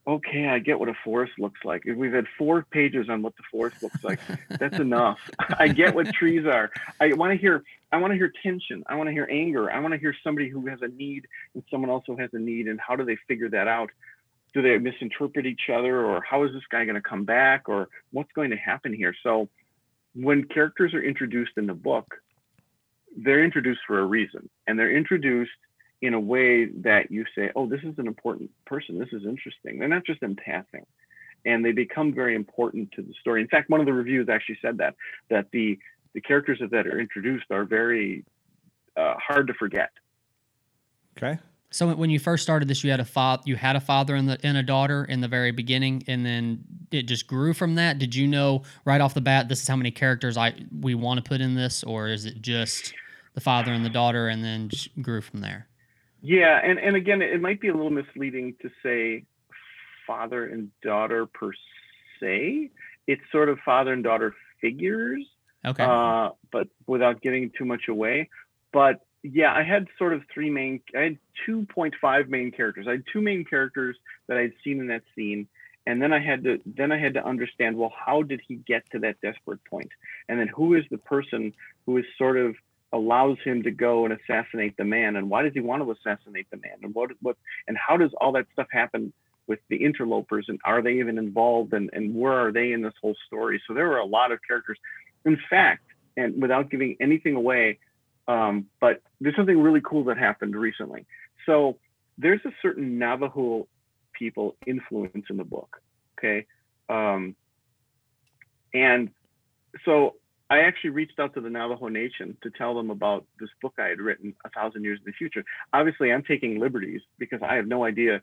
okay, I get what a forest looks like. We've had four pages on what the forest looks like, that's enough. I get what trees are. I want to hear. I want to hear tension. I want to hear anger. I want to hear somebody who has a need and someone also has a need, and how do they figure that out? Do they misinterpret each other, or how is this guy going to come back, or what's going to happen here? So, when characters are introduced in the book, they're introduced for a reason, and they're introduced in a way that you say, "Oh, this is an important person. This is interesting." They're not just in passing, and they become very important to the story. In fact, one of the reviews actually said that that the the characters that are introduced are very uh, hard to forget. okay So when you first started this, you had a father, you had a father and, the, and a daughter in the very beginning, and then it just grew from that. Did you know right off the bat this is how many characters I we want to put in this, or is it just the father and the daughter, and then just grew from there? Yeah, and and again, it might be a little misleading to say father and daughter per se. It's sort of father and daughter figures, Okay. uh, but without giving too much away. But yeah, I had sort of three main. I had two point five main characters. I had two main characters that I'd seen in that scene, and then I had to then I had to understand. Well, how did he get to that desperate point? And then who is the person who is sort of allows him to go and assassinate the man? And why does he want to assassinate the man? And what what and how does all that stuff happen? with the interlopers and are they even involved and, and where are they in this whole story so there were a lot of characters in fact and without giving anything away um, but there's something really cool that happened recently so there's a certain navajo people influence in the book okay um, and so i actually reached out to the navajo nation to tell them about this book i had written a thousand years in the future obviously i'm taking liberties because i have no idea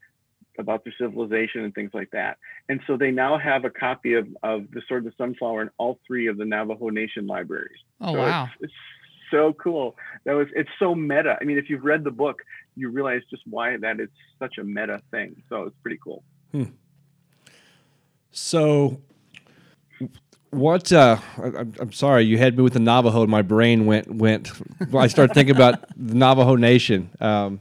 about their civilization and things like that. And so they now have a copy of, of The Sword of the Sunflower in all three of the Navajo Nation libraries. Oh So wow. It's, it's so cool. That was it's so meta. I mean, if you've read the book, you realize just why that it's such a meta thing. So it's pretty cool. Hmm. So, what? Uh, I, I'm- I'm sorry, you had me with the Navajo, and my brain went went. I started thinking about the Navajo Nation. Um,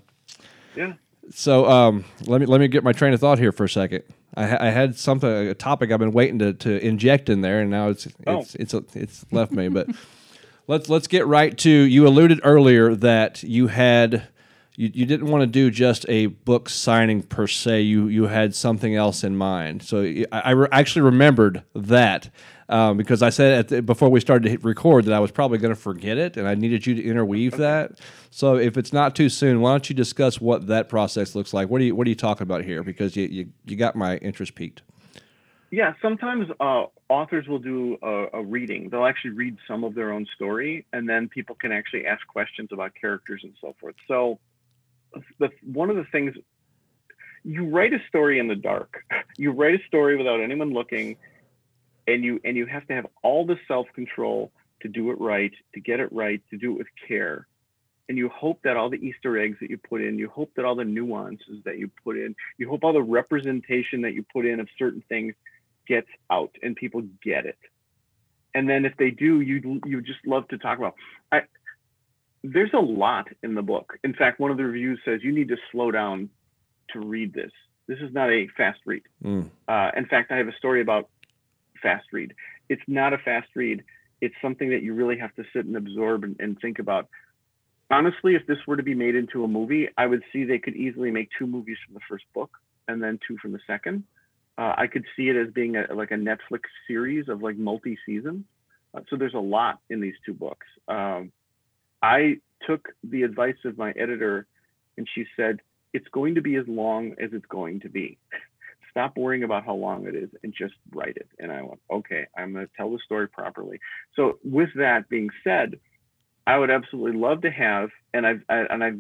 Yeah. so um, let me let me get my train of thought here for a second. I, I had something a topic I've been waiting to, to inject in there, and now it's Oh. it's it's it's left me. But let's let's get right to. You alluded earlier that you had you, you didn't want to do just a book signing per se. You you had something else in mind. So I, I re- actually remembered that. Um, because I said at the, before we started to hit record that I was probably going to forget it, and I needed you to interweave that. So if it's not too soon, why don't you discuss what that process looks like? What are you What are you talking about here? Because you you, you got my interest peaked. Yeah, sometimes uh, authors will do a, a reading. They'll actually read some of their own story, and then people can actually ask questions about characters and so forth. So, the, one of the things you write a story in the dark. You write a story without anyone looking, and you and you have to have all the self control to do it right, to get it right, to do it with care. And you hope that all the Easter eggs that you put in, you hope that all the nuances that you put in, you hope all the representation that you put in of certain things gets out and people get it. And then if they do, you you just love to talk about. I, there's a lot in the book. In fact, one of the reviews says you need to slow down to read this. This is not a fast read. Mm. Uh, in fact, I have a story about fast read. It's not a fast read. It's something that you really have to sit and absorb and, and think about. Honestly, if this were to be made into a movie, I would see they could easily make two movies from the first book and then two from the second. Uh, I could see it as being a, like a Netflix series of like multi-season. Uh, so there's a lot in these two books. Um, I took the advice of my editor, and she said it's going to be as long as it's going to be. Stop worrying about how long it is and just write it. And I went, okay, I'm going to tell the story properly. So with that being said, I would absolutely love to have, and I've I, and I've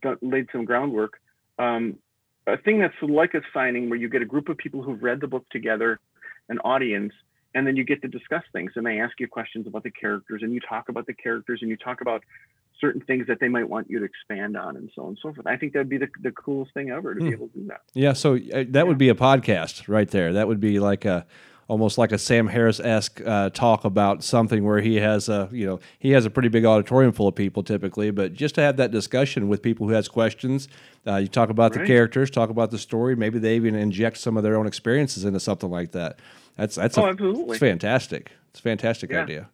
done, laid some groundwork. Um, a thing that's like a signing where you get a group of people who've read the book together, an audience, and then you get to discuss things and they ask you questions about the characters and you talk about the characters and you talk about certain things that they might want you to expand on and so on and so forth. I think that'd be the, the coolest thing ever to be able to do that. Yeah, so uh, that would be a podcast right there. That would be like a almost like a Sam Harris esque uh, talk about something where he has a you know he has a pretty big auditorium full of people typically, but just to have that discussion with people who has questions, uh, you talk about the characters, talk about the story, maybe they even inject some of their own experiences into something like that. That's that's Oh, a, absolutely. it's fantastic. It's a fantastic Yeah. idea.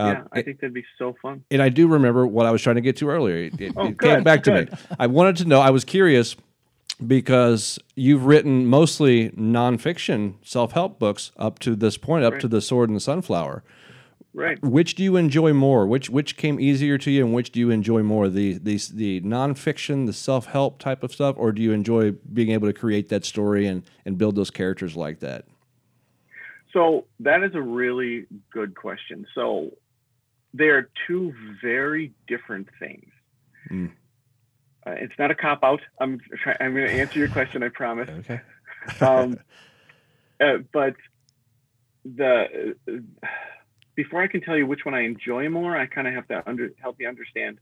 Uh, yeah, I think that'd be so fun. and I do remember what I was trying to get to earlier. It, it- Oh, it came good, back to me. I wanted to know. I was curious because you've written mostly nonfiction self-help books up to this point, up Right. to the Sword and the Sunflower. Right. Which do you enjoy more? Which which came easier to you, and which do you enjoy more? The the the nonfiction, the self-help type of stuff, or do you enjoy being able to create that story and and build those characters like that? So that is a really good question. So they are two very different things. Mm. uh, it's not a cop out. I'm try- I'm going to answer your question. I promise. Okay. Um, uh, but the uh, before I can tell you which one I enjoy more, I kind of have to under, help you understand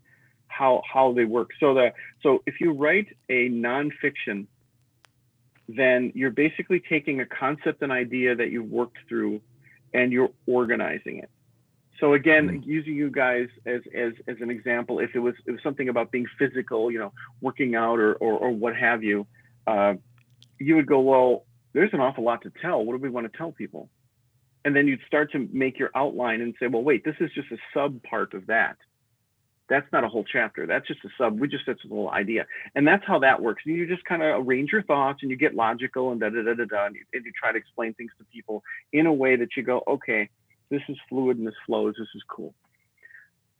how how they work. So the so if you write a nonfiction, then you're basically taking a concept and idea that you've worked through, and you're organizing it. So again, Mm. using you guys as, as as an example, if it was it was something about being physical, you know, working out or or, or what have you, uh, you would go, well, there's an awful lot to tell. What do we want to tell people? And then you'd start to make your outline and say, well, wait, this is just a sub part of that. That's not a whole chapter. That's just a sub. We just that's a little idea, and that's how that works. And you just kind of arrange your thoughts, and you get logical, and da da da da da, and you, and you try to explain things to people in a way that you go, okay, this is fluid and this flows. This is cool.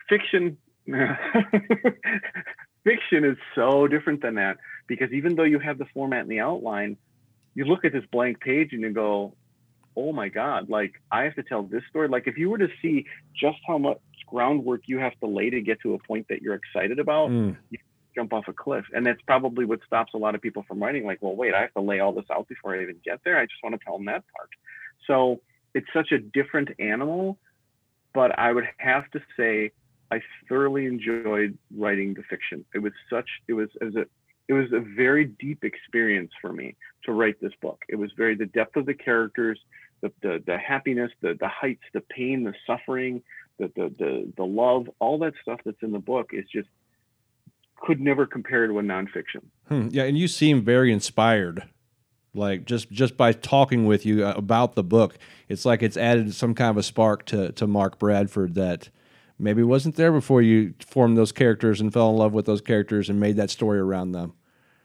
Fiction, fiction is so different than that because even though you have the format and the outline, you look at this blank page and you go, oh my God, like I have to tell this story. Like if you were to see just how much groundwork you have to lay to get to a point that you're excited about, Mm. jump off a cliff. And that's probably what stops a lot of people from writing. Like, well, wait, I have to lay all this out before I even get there. I just want to tell them that part. So it's such a different animal. But I would have to say, I thoroughly enjoyed writing the fiction. It was such, it was as a, it was a very deep experience for me to write this book. It was very the depth of the characters, the the, the happiness, the the heights, the pain, the suffering, the, the the the love, all that stuff that's in the book is just could never compare to a nonfiction. Hmm. Yeah, and you seem very inspired. Like just just by talking with you uh, about the book, it's like it's added some kind of a spark to to Mark Bradford that maybe wasn't there before you formed those characters and fell in love with those characters and made that story around them.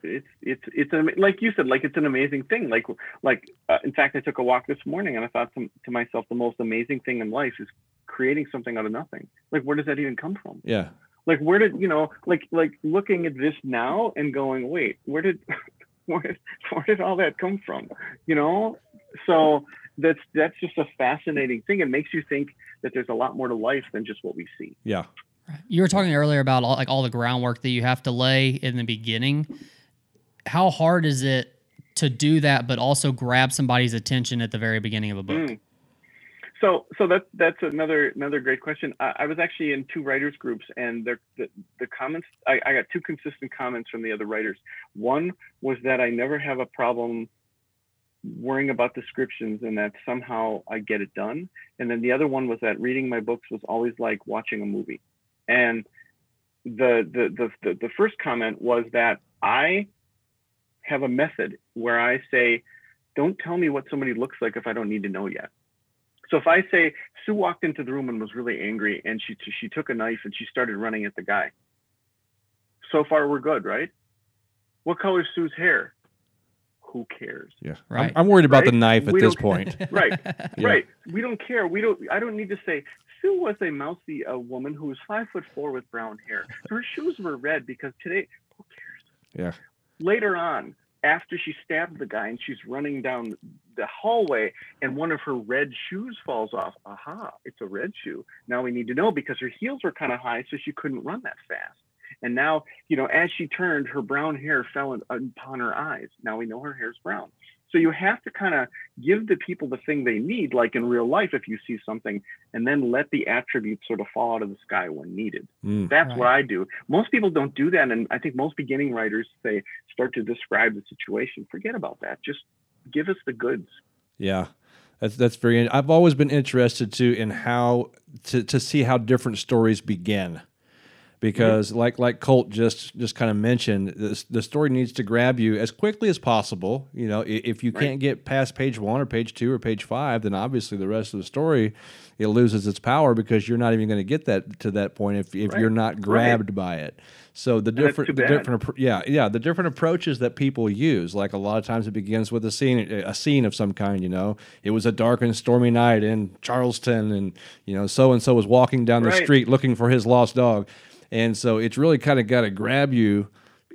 It's it's it's an, like you said, like it's an amazing thing. Like like uh, in fact, I took a walk this morning and I thought to, to myself, the most amazing thing in life is creating something out of nothing. Like where does that even come from? Yeah. Like where did you know? Like like looking at this now and going, wait, where did where did, where did all that come from? You know, so that's that's just a fascinating thing. It makes you think that there's a lot more to life than just what we see. Yeah. You were talking earlier about all, like all the groundwork that you have to lay in the beginning. How hard is it to do that, but also grab somebody's attention at the very beginning of a book? Mm. So, so that's that's another another great question. I, I was actually in two writers groups, and the the, the comments I, I got two consistent comments from the other writers. One was that I never have a problem worrying about descriptions, and that somehow I get it done. And then the other one was that reading my books was always like watching a movie. And the the the the, the first comment was that I have a method where I say, don't tell me what somebody looks like if I don't need to know yet. So if I say Sue walked into the room and was really angry and she she took a knife and she started running at the guy. So far we're good, right? What color is Sue's hair? Who cares? Yeah. Right. I'm, I'm worried about the knife at We this point. Right, Yeah. right. We don't care. We don't. I don't need to say Sue was a mousy uh, woman who was five foot four with brown hair. Her shoes were red because today. Who cares? Yeah. later on, after she stabbed the guy and she's running down the hallway and one of her red shoes falls off. Aha, it's a red shoe. Now we need to know because her heels were kind of high, so she couldn't run that fast. And now, you know, as she turned, her brown hair fell in, upon her eyes. Now we know her hair's brown. So you have to kind of give the people the thing they need, like in real life, if you see something, and then let the attributes sort of fall out of the sky when needed. Mm. That's Right. what I do. Most people don't do that, and I think most beginning writers say start to describe the situation. Forget about that. Just give us the goods. Yeah, that's that's very. I've always been interested too in how to to see how different stories begin, because like like Colt just just kind of mentioned, this, the story needs to grab you as quickly as possible. You know, if you Right. can't get past page one or page two or page five, then obviously the rest of the story it loses its power because you're not even going to get that to that point if if Right. you're not grabbed by it. So the that's different the different yeah yeah the different approaches that people use like a lot of times it begins with a scene a scene of some kind you know it was a dark and stormy night in charleston and you know so and so was walking down the Right. street looking for his lost dog and so it's really kind of got to grab you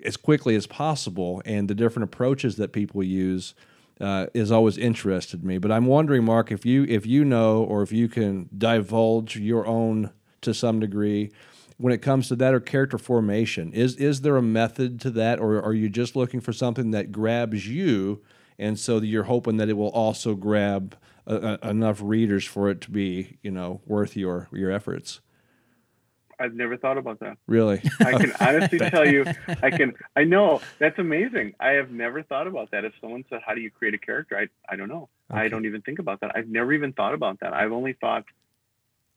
as quickly as possible and the different approaches that people use uh, is always interested me but i'm wondering mark if you if you know or if you can divulge your own to some degree when it comes to that or character formation? Is is there a method to that, or are you just looking for something that grabs you, and so you're hoping that it will also grab a, a, enough readers for it to be you know worth your your efforts? I've never thought about that. Really? I can honestly tell you, I can. I know that's amazing. I have never thought about that. If someone said, "How do you create a character?" I I don't know. Okay. I don't even think about that. I've never even thought about that. I've only thought,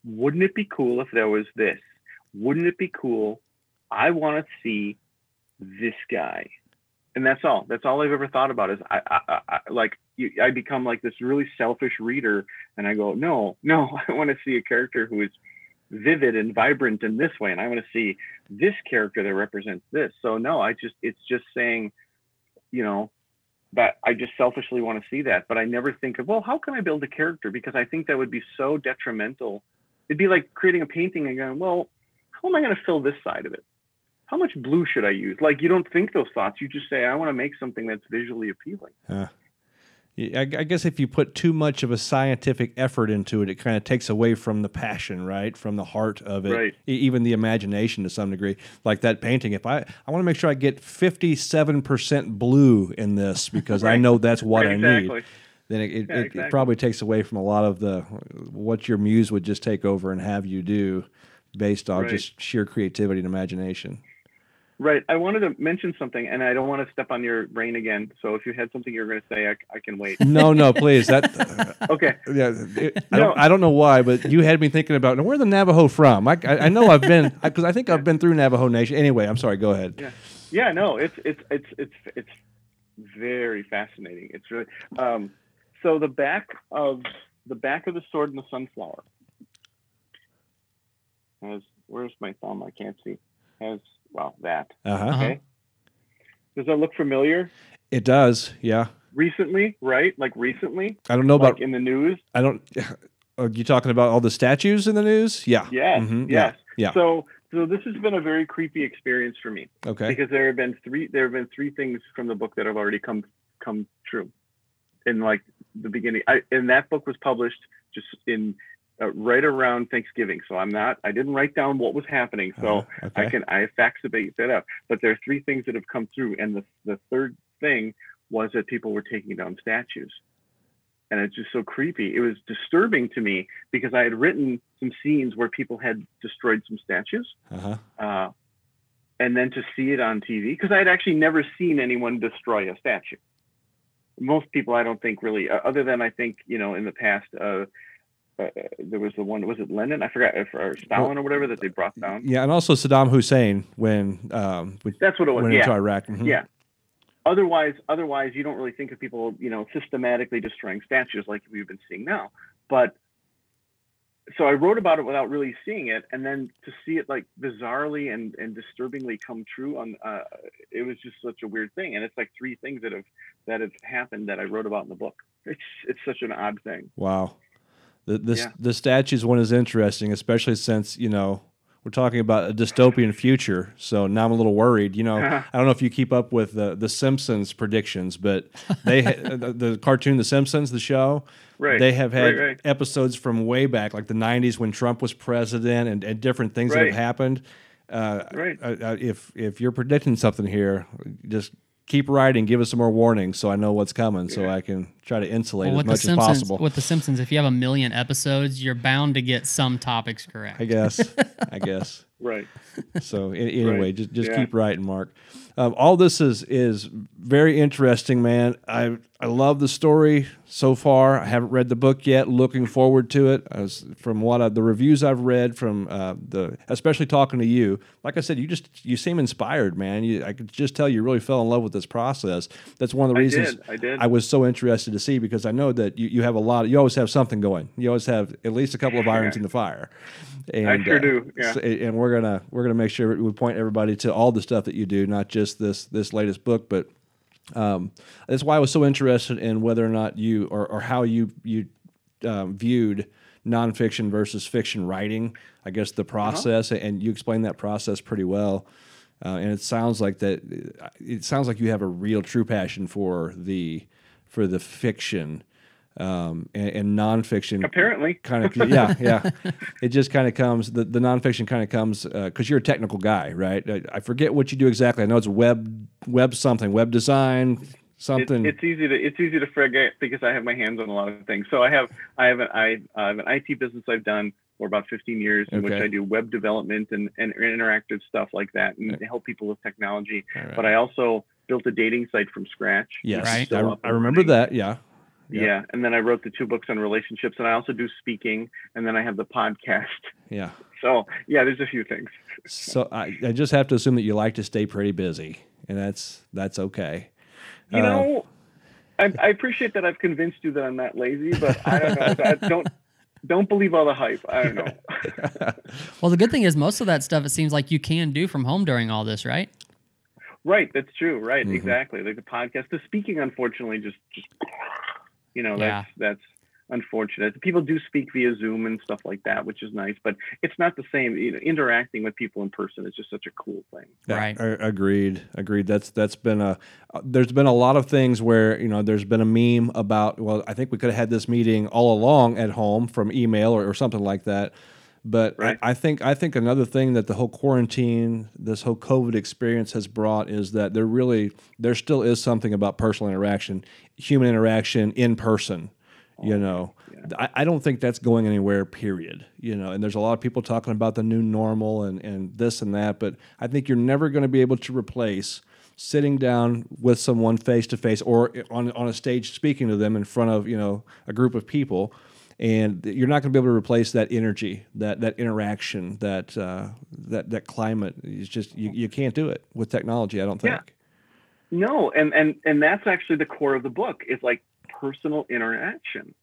wouldn't it be cool if there was this? Wouldn't it be cool? I want to see this guy, and that's all. That's all I've ever thought about. Is I, I, I like you, I become like this really selfish reader, and I go, no, no, I want to see a character who is vivid and vibrant in this way and i want to see this character that represents this. So no i just it's just saying you know that i just selfishly want to see that but i never think of well how can i build a character? Because i think that would be so detrimental. It'd be like creating a painting and going well how am i going to fill this side of it? How much blue should i use? Like you don't think those thoughts you just say i want to make something that's visually appealing. Uh, I guess if you put too much of a scientific effort into it, it kind of takes away from the passion, right? From the heart of it, right. even the imagination to some degree. Like that painting, if I I want to make sure I get fifty seven percent blue in this because right. I know that's what right, I exactly. need. Then it, it, yeah, exactly. it probably takes away from a lot of the what your muse would just take over and have you do, based on just sheer creativity and imagination. Right. I wanted to mention something, and I don't want to step on your brain again. So if you had something you were going to say, I, I can wait. No, no, please. That okay. Yeah, it, I, no. don't, I don't know why, but you had me thinking about now, where the Navajo from. I, I, I know I've been because I, I, think I've been through Navajo Nation. Anyway, I'm sorry. Go ahead. Yeah. Yeah. No, it's it's it's it's it's very fascinating. It's really um, so the back of the back of the sword and the sunflower has where's my thumb? I can't see. Has well, that. Uh-huh. Okay. Does that look familiar? It does. Yeah. Recently, right? Like recently. I don't know like about in the news. I don't. Are you talking about all the statues in the news? Yeah. Yes. Mhm. Yes. Yeah. So, so this has been a very creepy experience for me Okay. because there have been three. There have been three things from the book that have already come come true. In like the beginning, I, and that book was published just in uh, right around Thanksgiving. So I'm not. I didn't write down what was happening. So Uh, okay. I can I faxabate that up. But there are three things that have come through, and the the third thing was that people were taking down statues, and it's just so creepy. It was disturbing to me because I had written some scenes where people had destroyed some statues, Uh-huh. uh, and then to see it on TV because I had actually never seen anyone destroy a statue. Most people, I don't think, really, uh, other than I think you know in the past. Uh, there was the one was it Lenin I forgot if or Stalin or whatever that they brought down. Yeah, and also Saddam Hussein when um when, That's what it was. went Yeah, into Iraq. Mhm. yeah. Otherwise, otherwise you don't really think of people, you know, systematically destroying statues like we've been seeing now. But so I wrote about it without really seeing it, and then to see it like bizarrely and and disturbingly come true on, uh, it was just such a weird thing. And it's like three things that have that have happened that I wrote about in the book. It's it's such an odd thing. Wow. The the Yeah. the statues one is interesting, especially since you know we're talking about a dystopian future. So now I'm a little worried. You know, I don't know if you keep up with the the Simpsons predictions, but they the, the cartoon The Simpsons, the show. Right. They have had Right, right. episodes from way back, like the '90s when Trump was president, and, and different things that have happened. Uh, Right. uh, if if you're predicting something here, just keep writing. Give us some more warnings, so I know what's coming, so I can try to insulate Well, as with the much as possible. with the Simpsons, if you have a million episodes, you're bound to get some topics correct. I guess. I guess. Right. So anyway, Right. just just Yeah. keep writing, Mark. Um, all this is is very interesting, man. I I love the story so far. I haven't read the book yet. Looking forward to it. As from what I, the reviews I've read from uh, the, especially talking to you, like I said, you just you seem inspired, man. You, I could just tell you really fell in love with this process. That's one of the I reasons did, I did. I was so interested to see because I know that you, you have a lot. You always have something going. You always have at least a couple of irons in the fire. And, sure uh, do, yeah. so- and we're gonna we're gonna make sure we point everybody to all the stuff that you do, not just this this latest book, but um, that's why I was so interested in whether or not you or, or how you you um, viewed nonfiction versus fiction writing. I guess the process, and you explained that process pretty well. Uh, and it sounds like that. It sounds like you have a real true passion for the for the fiction um, and, and nonfiction Apparently, kind of yeah yeah. It just kind of comes the, the nonfiction kind of comes because you're a technical guy right? I, I forget what you do exactly. I know it's web web something web design it's, something. it's easy to it's easy to forget because I have my hands on a lot of things. So I have I have an I, I have an IT business I've done for about 15 years, in which I do web development and, and interactive stuff like that, and help people with technology. All right. But I also built a dating site from scratch. yes. Right. I, I remember that. Yeah Yeah. Yeah. and then I wrote the two books on relationships, and I also do speaking, and then I have the podcast. yeah So yeah, there's a few things. so I, I just have to assume that you like to stay pretty busy and that's that's okay You Uh, know, I, I appreciate that I've convinced you that I'm not lazy, but I don't know. I don't don't believe all the hype. I don't know. Well, the good thing is most of that stuff it seems like you can do from home during all this, right? right, that's true. Right, Mhm. exactly. Like the podcast, the speaking, unfortunately, just just you know Yeah. that's that's unfortunate. People do speak via Zoom and stuff like that, which is nice, but it's not the same. You know, interacting with people in person is just such a cool thing. Yeah, Right. a- agreed. Agreed. That's that's been a. uh, There's been a lot of things where you know there's been a meme about. Well, I think we could have had this meeting all along at home from email or, or something like that. But Right. I, I think I think another thing that the whole quarantine, this whole COVID experience has brought is that there really there still is something about personal interaction, human interaction in person. You oh, know, I, I don't think that's going anywhere. Period. You know, and there's a lot of people talking about the new normal and and this and that, but I think you're never going to be able to replace sitting down with someone face to face or on on a stage speaking to them in front of you know a group of people. And you're not going to be able to replace that energy, that that interaction, that uh, that that climate. It's just you, you can't do it with technology. I don't think. Yeah. No, and and and that's actually the core of the book is like personal interaction.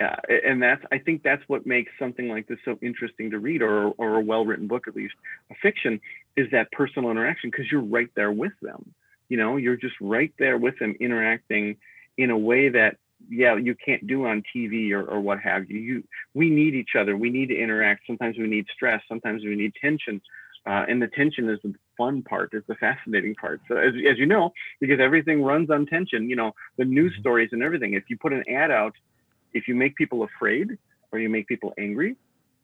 Uh, and that's I think that's what makes something like this so interesting to read, or or a well written book at least, a fiction, is that personal interaction because you're right there with them. You know, you're just right there with them, interacting in a way that yeah you can't do on TV or, or what have you. You we need each other. We need to interact. Sometimes we need stress. Sometimes we need tension. Uh, and the tension is the fun part, is the fascinating part. So as, as you know, because everything runs on tension, you know, the news stories and everything. If you put an ad out, if you make people afraid or you make people angry,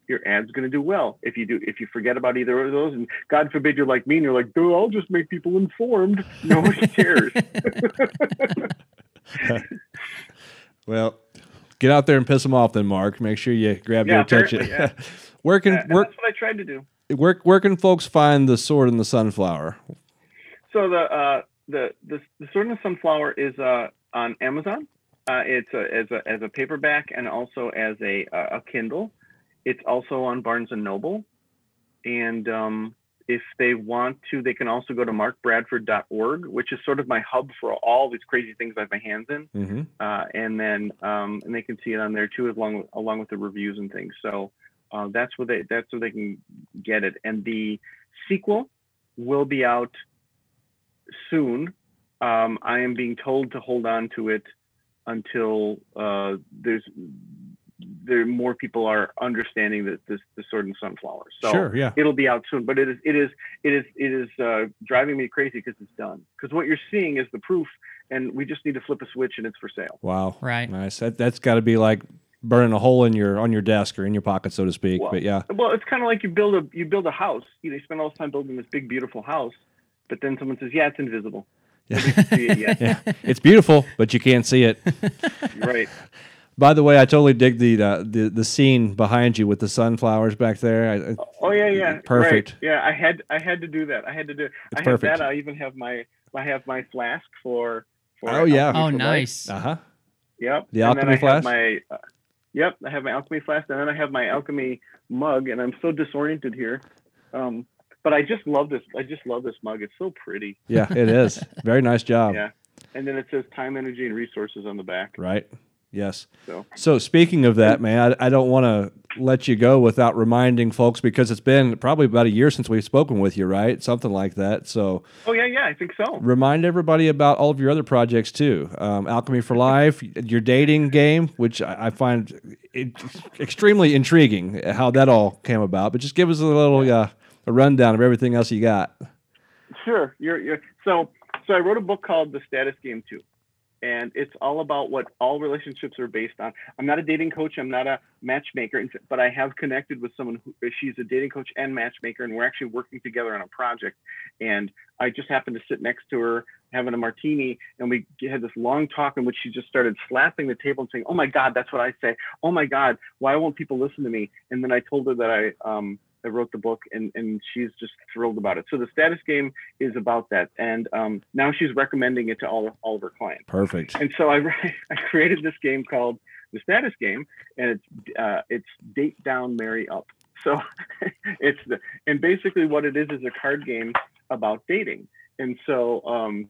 your ad's going to do well. If you do, if you forget about either of those, and God forbid you're like me and you're like, dude, I'll just make people informed. Nobody cares. Well, get out there and piss them off, then, Mark. Make sure you grab Yeah, their attention. apparently, where can and where, that's what I tried to do. where where can folks find the sword and the sunflower? So the uh, the, the the Sword and the Sunflower is uh, on Amazon. Uh, it's a, as a as a paperback and also as a a Kindle. It's also on Barnes and Noble. And um, if they want to, they can also go to markbradford.org, which is sort of my hub for all these crazy things I have my hands in. Mm-hmm. Uh, and then um, and they can see it on there too, along with along with the reviews and things. So uh, that's where they that's where they can get it. And the sequel will be out soon. Um, I am being told to hold on to it until uh, there's there more people are understanding that this the sword and sunflower. So Sure, yeah. it'll be out soon. But it is it is it is it is uh, driving me crazy because it's done. Because what you're seeing is the proof, and we just need to flip a switch and it's for sale. Wow. Right. Nice. That that's got to be like burning a hole in your on your desk or in your pocket, so to speak. Well, but yeah, Well, it's kind of like you build a you build a house. You know, you spend all this time building this big beautiful house, but then someone says, "Yeah, it's invisible." Nobody can see it yeah. it's beautiful, but you can't see it. Right. By the way, I totally dig the uh, the the scene behind you with the sunflowers back there. I, I- Oh yeah, yeah. Perfect. Right. Yeah, I had I had to do that. I had to do. It's I have perfect. that. I even have my I have my flask for. for Oh, yeah. Oh, nice. uh huh. Yep. The and then alchemy I flask? Have my, uh, yep, I have my alchemy flask, and then I have my alchemy mug, and I'm so disoriented here. Um, but I just love this. I just love this mug. It's so pretty. Yeah, it is. Very nice job. Yeah. And then it says time, energy, and resources on the back. Right. Yes. So So speaking of that, man, I, I don't want to let you go without reminding folks because it's been probably about a year since we've spoken with you, right? Something like that. So Oh yeah, yeah, I think so. remind everybody about all of your other projects too. Um, Alchemy for Life, your dating game, which I, I find extremely intriguing how that all came about. But just give us a little uh, a rundown of everything else you got. Sure. You're you're so so I wrote a book called The Status Game Two. And it's all about what all relationships are based on. I'm not a dating coach. I'm not a matchmaker, but I have connected with someone who she's a dating coach and matchmaker, and we're actually working together on a project. And I just happened to sit next to her having a martini, and we had this long talk in which she just started slapping the table and saying, "Oh my God, that's what I say. Oh my God, why won't people listen to me?" And then I told her that I um, I wrote the book, and and she's just thrilled about it. So the status game is about that, and um, now she's recommending it to all all of her clients. Perfect. And so I I created this game called the Status Game, and it's uh, it's date down, marry up. So it's the and basically what it is is a card game about dating, and so um,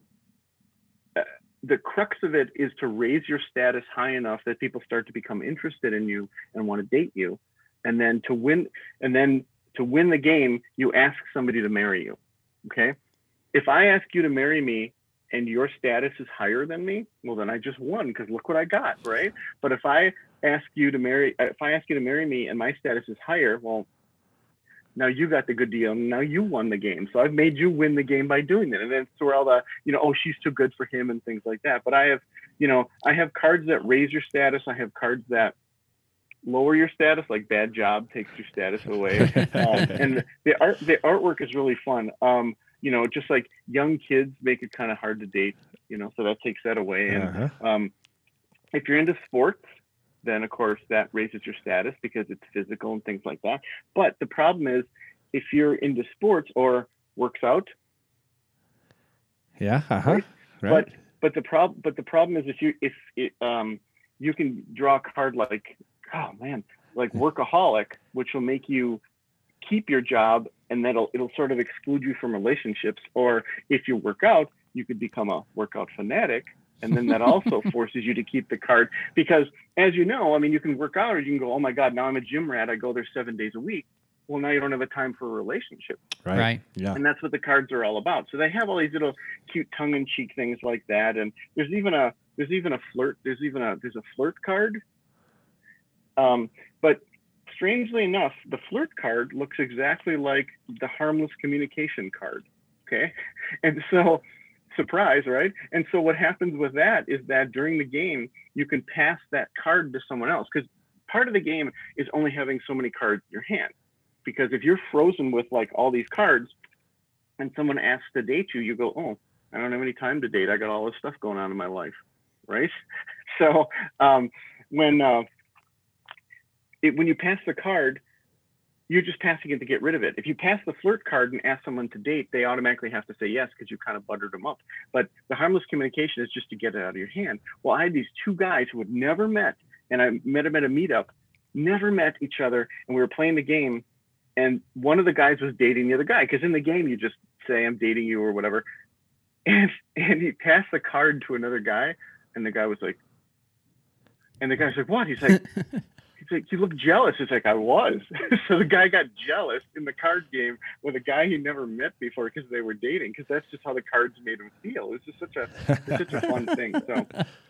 uh, the crux of it is to raise your status high enough that people start to become interested in you and want to date you and then to win and then to win the game, you ask somebody to marry you. Okay. If I ask you to marry me and your status is higher than me, well, then I just won because look what I got, right? But if I ask you to marry, uh, if I ask you to marry me and my status is higher, well, now you got the good deal. Now you won the game. So I've made you win the game by doing that. And then it's where all the, you know, oh, she's too good for him and things like that. But I have, you know, I have cards that raise your status. I have cards that lower your status, like bad job takes your status away. um, and the art, the artwork is really fun. Um, you know, just like young kids make it kind of hard to date, you know, so that takes that away. And uh-huh. um, if you're into sports, then of course that raises your status because it's physical and things like that. But the problem is if you're into sports or works out. Yeah. Uh-huh. Right? right. But but the problem but the problem is if you if it, um you can draw a card like oh man, like workaholic, which will make you keep your job and that'll it'll sort of exclude you from relationships. Or if you work out, you could become a workout fanatic. And then that also forces you to keep the card because as you know, I mean, you can work out or you can go, oh my God, now I'm a gym rat. I go there seven days a week. Well, now you don't have a time for a relationship. Right. right. Yeah. And that's what the cards are all about. So they have all these little cute tongue in cheek things like that. And there's even a, there's even a flirt. There's even a, there's a flirt card um, but strangely enough, the flirt card looks exactly like the harmless communication card. Okay. And so, surprise, right? And so, what happens with that is that during the game, you can pass that card to someone else because part of the game is only having so many cards in your hand. Because if you're frozen with like all these cards and someone asks to date you, you go, oh, I don't have any time to date. I got all this stuff going on in my life. Right. So, um, when, uh, it, when you pass the card, you're just passing it to get rid of it. If you pass the flirt card and ask someone to date, they automatically have to say yes because you kind of buttered them up. But the harmless communication is just to get it out of your hand. Well, I had these two guys who had never met, and I met them at a meetup, never met each other, and we were playing the game. And one of the guys was dating the other guy because in the game you just say I'm dating you or whatever, and and he passed the card to another guy, and the guy was like, and the guy's like, what? He's like. he's like, you look jealous. It's like, I was. so the guy got jealous in the card game with a guy he never met before because they were dating, because that's just how the cards made him feel. It's just such a, it's such a fun thing. So,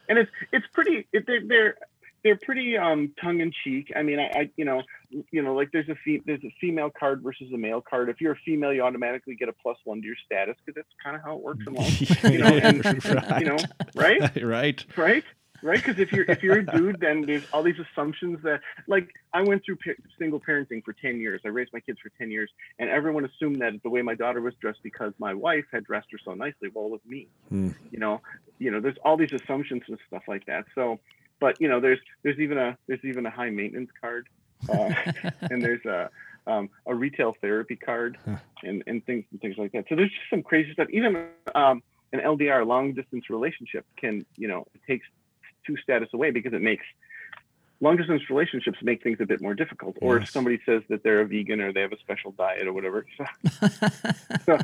and it's, it's pretty, it, they're, they're, they're pretty um, tongue in cheek. I mean, I, I, you know, you know, like there's a fe- there's a female card versus a male card. If you're a female, you automatically get a plus one to your status because that's kind of how it works in life. you know, and, right. you know, right, right, right right? Because if you're if you're a dude, then there's all these assumptions that like I went through pa- single parenting for ten years. I raised my kids for ten years, and everyone assumed that the way my daughter was dressed because my wife had dressed her so nicely. Well, it was me. Hmm. You know, you know, there's all these assumptions and stuff like that. So, but you know, there's there's even a there's even a high maintenance card, uh, and there's a um, a retail therapy card, and and things and things like that. So there's just some crazy stuff. Even um, an LDR, long distance relationship, can you know it takes two status away because it makes long distance relationships make things a bit more difficult. Or if somebody says that they're a vegan or they have a special diet or whatever. So, so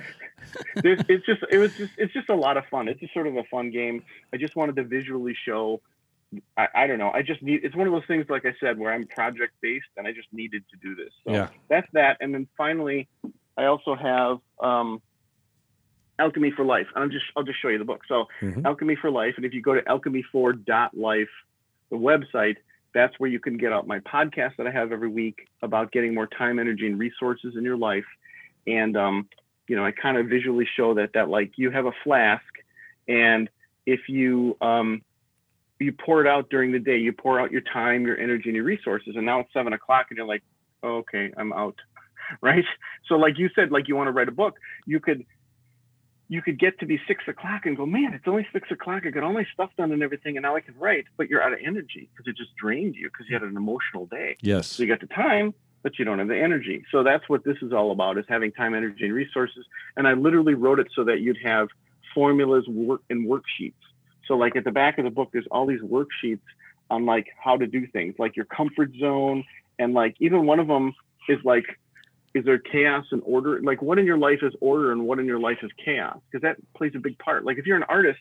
it's just it was just it's just a lot of fun. It's just sort of a fun game. I just wanted to visually show. I, I don't know. I just need. It's one of those things, like I said, where I'm project based, and I just needed to do this. So yeah. that's that. And then finally, I also have um, Alchemy for Life. I'll just I'll just show you the book. So mm-hmm. Alchemy for Life, and if you go to alchemy4.life, the website, that's where you can get out my podcast that I have every week about getting more time, energy, and resources in your life. And um, you know, I kind of visually show that that like you have a flask, and if you um, you pour it out during the day. You pour out your time, your energy, and your resources. And now it's seven o'clock, and you're like, oh, okay, I'm out, right? So, like you said, like you want to write a book, you could you could get to be six o'clock and go, man, it's only six o'clock. I got all my stuff done and everything, and now I can write. But you're out of energy because it just drained you because you had an emotional day. Yes. So you got the time, but you don't have the energy. So that's what this is all about: is having time, energy, and resources. And I literally wrote it so that you'd have formulas, work, and worksheets. So like at the back of the book, there's all these worksheets on like how to do things, like your comfort zone, and like even one of them is like is there chaos and order? Like what in your life is order and what in your life is chaos? Because that plays a big part. Like if you're an artist,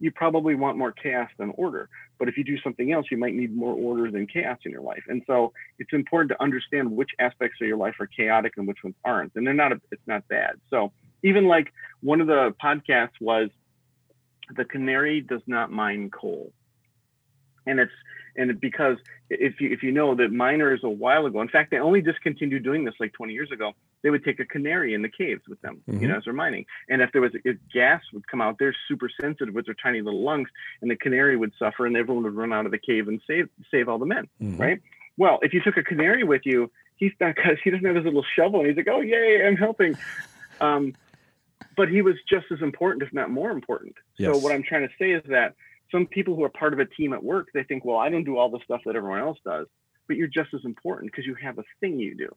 you probably want more chaos than order. But if you do something else, you might need more order than chaos in your life. And so it's important to understand which aspects of your life are chaotic and which ones aren't. And they're not, a, it's not bad. So even like one of the podcasts was the canary does not mine coal. And it's, and because if you if you know that miners a while ago, in fact, they only discontinued doing this like 20 years ago. They would take a canary in the caves with them, mm-hmm. you know, as they're mining. And if there was if gas would come out, they're super sensitive with their tiny little lungs, and the canary would suffer, and everyone would run out of the cave and save save all the men, mm-hmm. right? Well, if you took a canary with you, he's not because he doesn't have his little shovel, and he's like, oh yay, I'm helping. Um, but he was just as important, if not more important. Yes. So what I'm trying to say is that some people who are part of a team at work, they think, well, I don't do all the stuff that everyone else does, but you're just as important because you have a thing you do.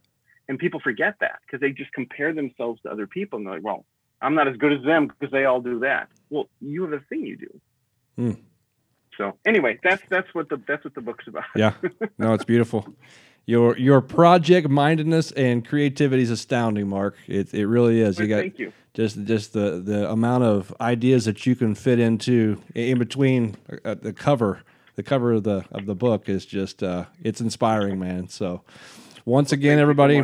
And people forget that because they just compare themselves to other people and they're like, well, I'm not as good as them because they all do that. Well, you have a thing you do. Hmm. So anyway, that's that's what the that's what the book's about. yeah, no, it's beautiful. Your your project mindedness and creativity is astounding, Mark. It it really is. you got thank you just just the the amount of ideas that you can fit into in between uh, the cover the cover of the of the book is just uh, it's inspiring man so once again everybody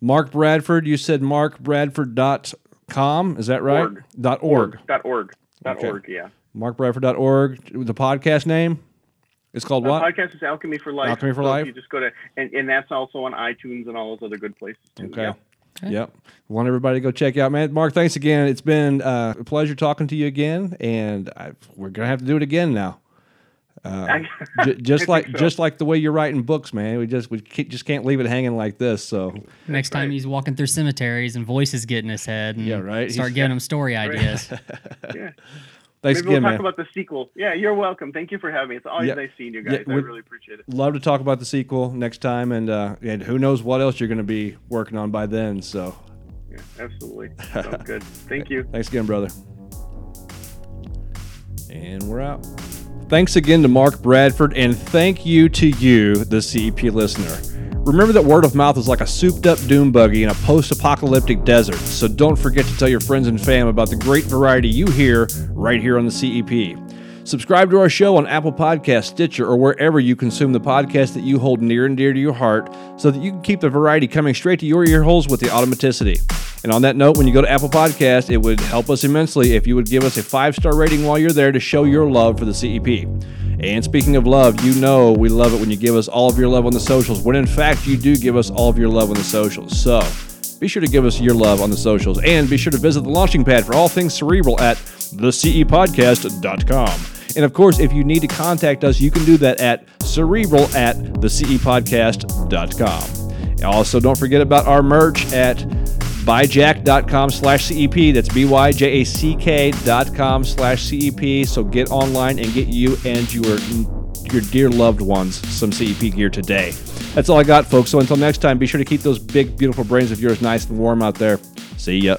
mark bradford you said markbradford.com is that right org. dot org dot org dot okay. org yeah markbradford.org the podcast name it's called the what? podcast is Alchemy for Life. Alchemy for so Life. You just go to, and, and that's also on iTunes and all those other good places too. Okay. Yeah. Okay. Yep. Want everybody to go check out, man. Mark, thanks again. It's been uh, a pleasure talking to you again, and I, we're gonna have to do it again now. Uh, j- just like so. just like the way you're writing books, man. We just we just can't leave it hanging like this. So next time right. he's walking through cemeteries and voices get in his head, and yeah, right. Start he's, giving him story ideas. yeah. Thanks Maybe again, we'll talk man. about the sequel. Yeah, you're welcome. Thank you for having me. It's always nice seeing you guys. Yeah, I really appreciate it. Love to talk about the sequel next time, and uh, and who knows what else you're going to be working on by then. So yeah, absolutely. Sounds good. Thank you. Thanks again, brother. And we're out. Thanks again to Mark Bradford, and thank you to you, the CEP listener. Remember that word of mouth is like a souped up doom buggy in a post apocalyptic desert, so don't forget to tell your friends and fam about the great variety you hear right here on the CEP. Subscribe to our show on Apple Podcast, Stitcher, or wherever you consume the podcast that you hold near and dear to your heart so that you can keep the variety coming straight to your ear holes with the automaticity. And on that note, when you go to Apple Podcast, it would help us immensely if you would give us a five star rating while you're there to show your love for the CEP. And speaking of love, you know we love it when you give us all of your love on the socials, when in fact you do give us all of your love on the socials. So be sure to give us your love on the socials and be sure to visit the launching pad for all things cerebral at thecepodcast.com. And of course, if you need to contact us, you can do that at cerebral at thecepodcast.com. Also, don't forget about our merch at byjack.com slash CEP. That's B-Y-J-A-C-K dot com slash CEP. So get online and get you and your, your dear loved ones some CEP gear today. That's all I got, folks. So until next time, be sure to keep those big, beautiful brains of yours nice and warm out there. See ya.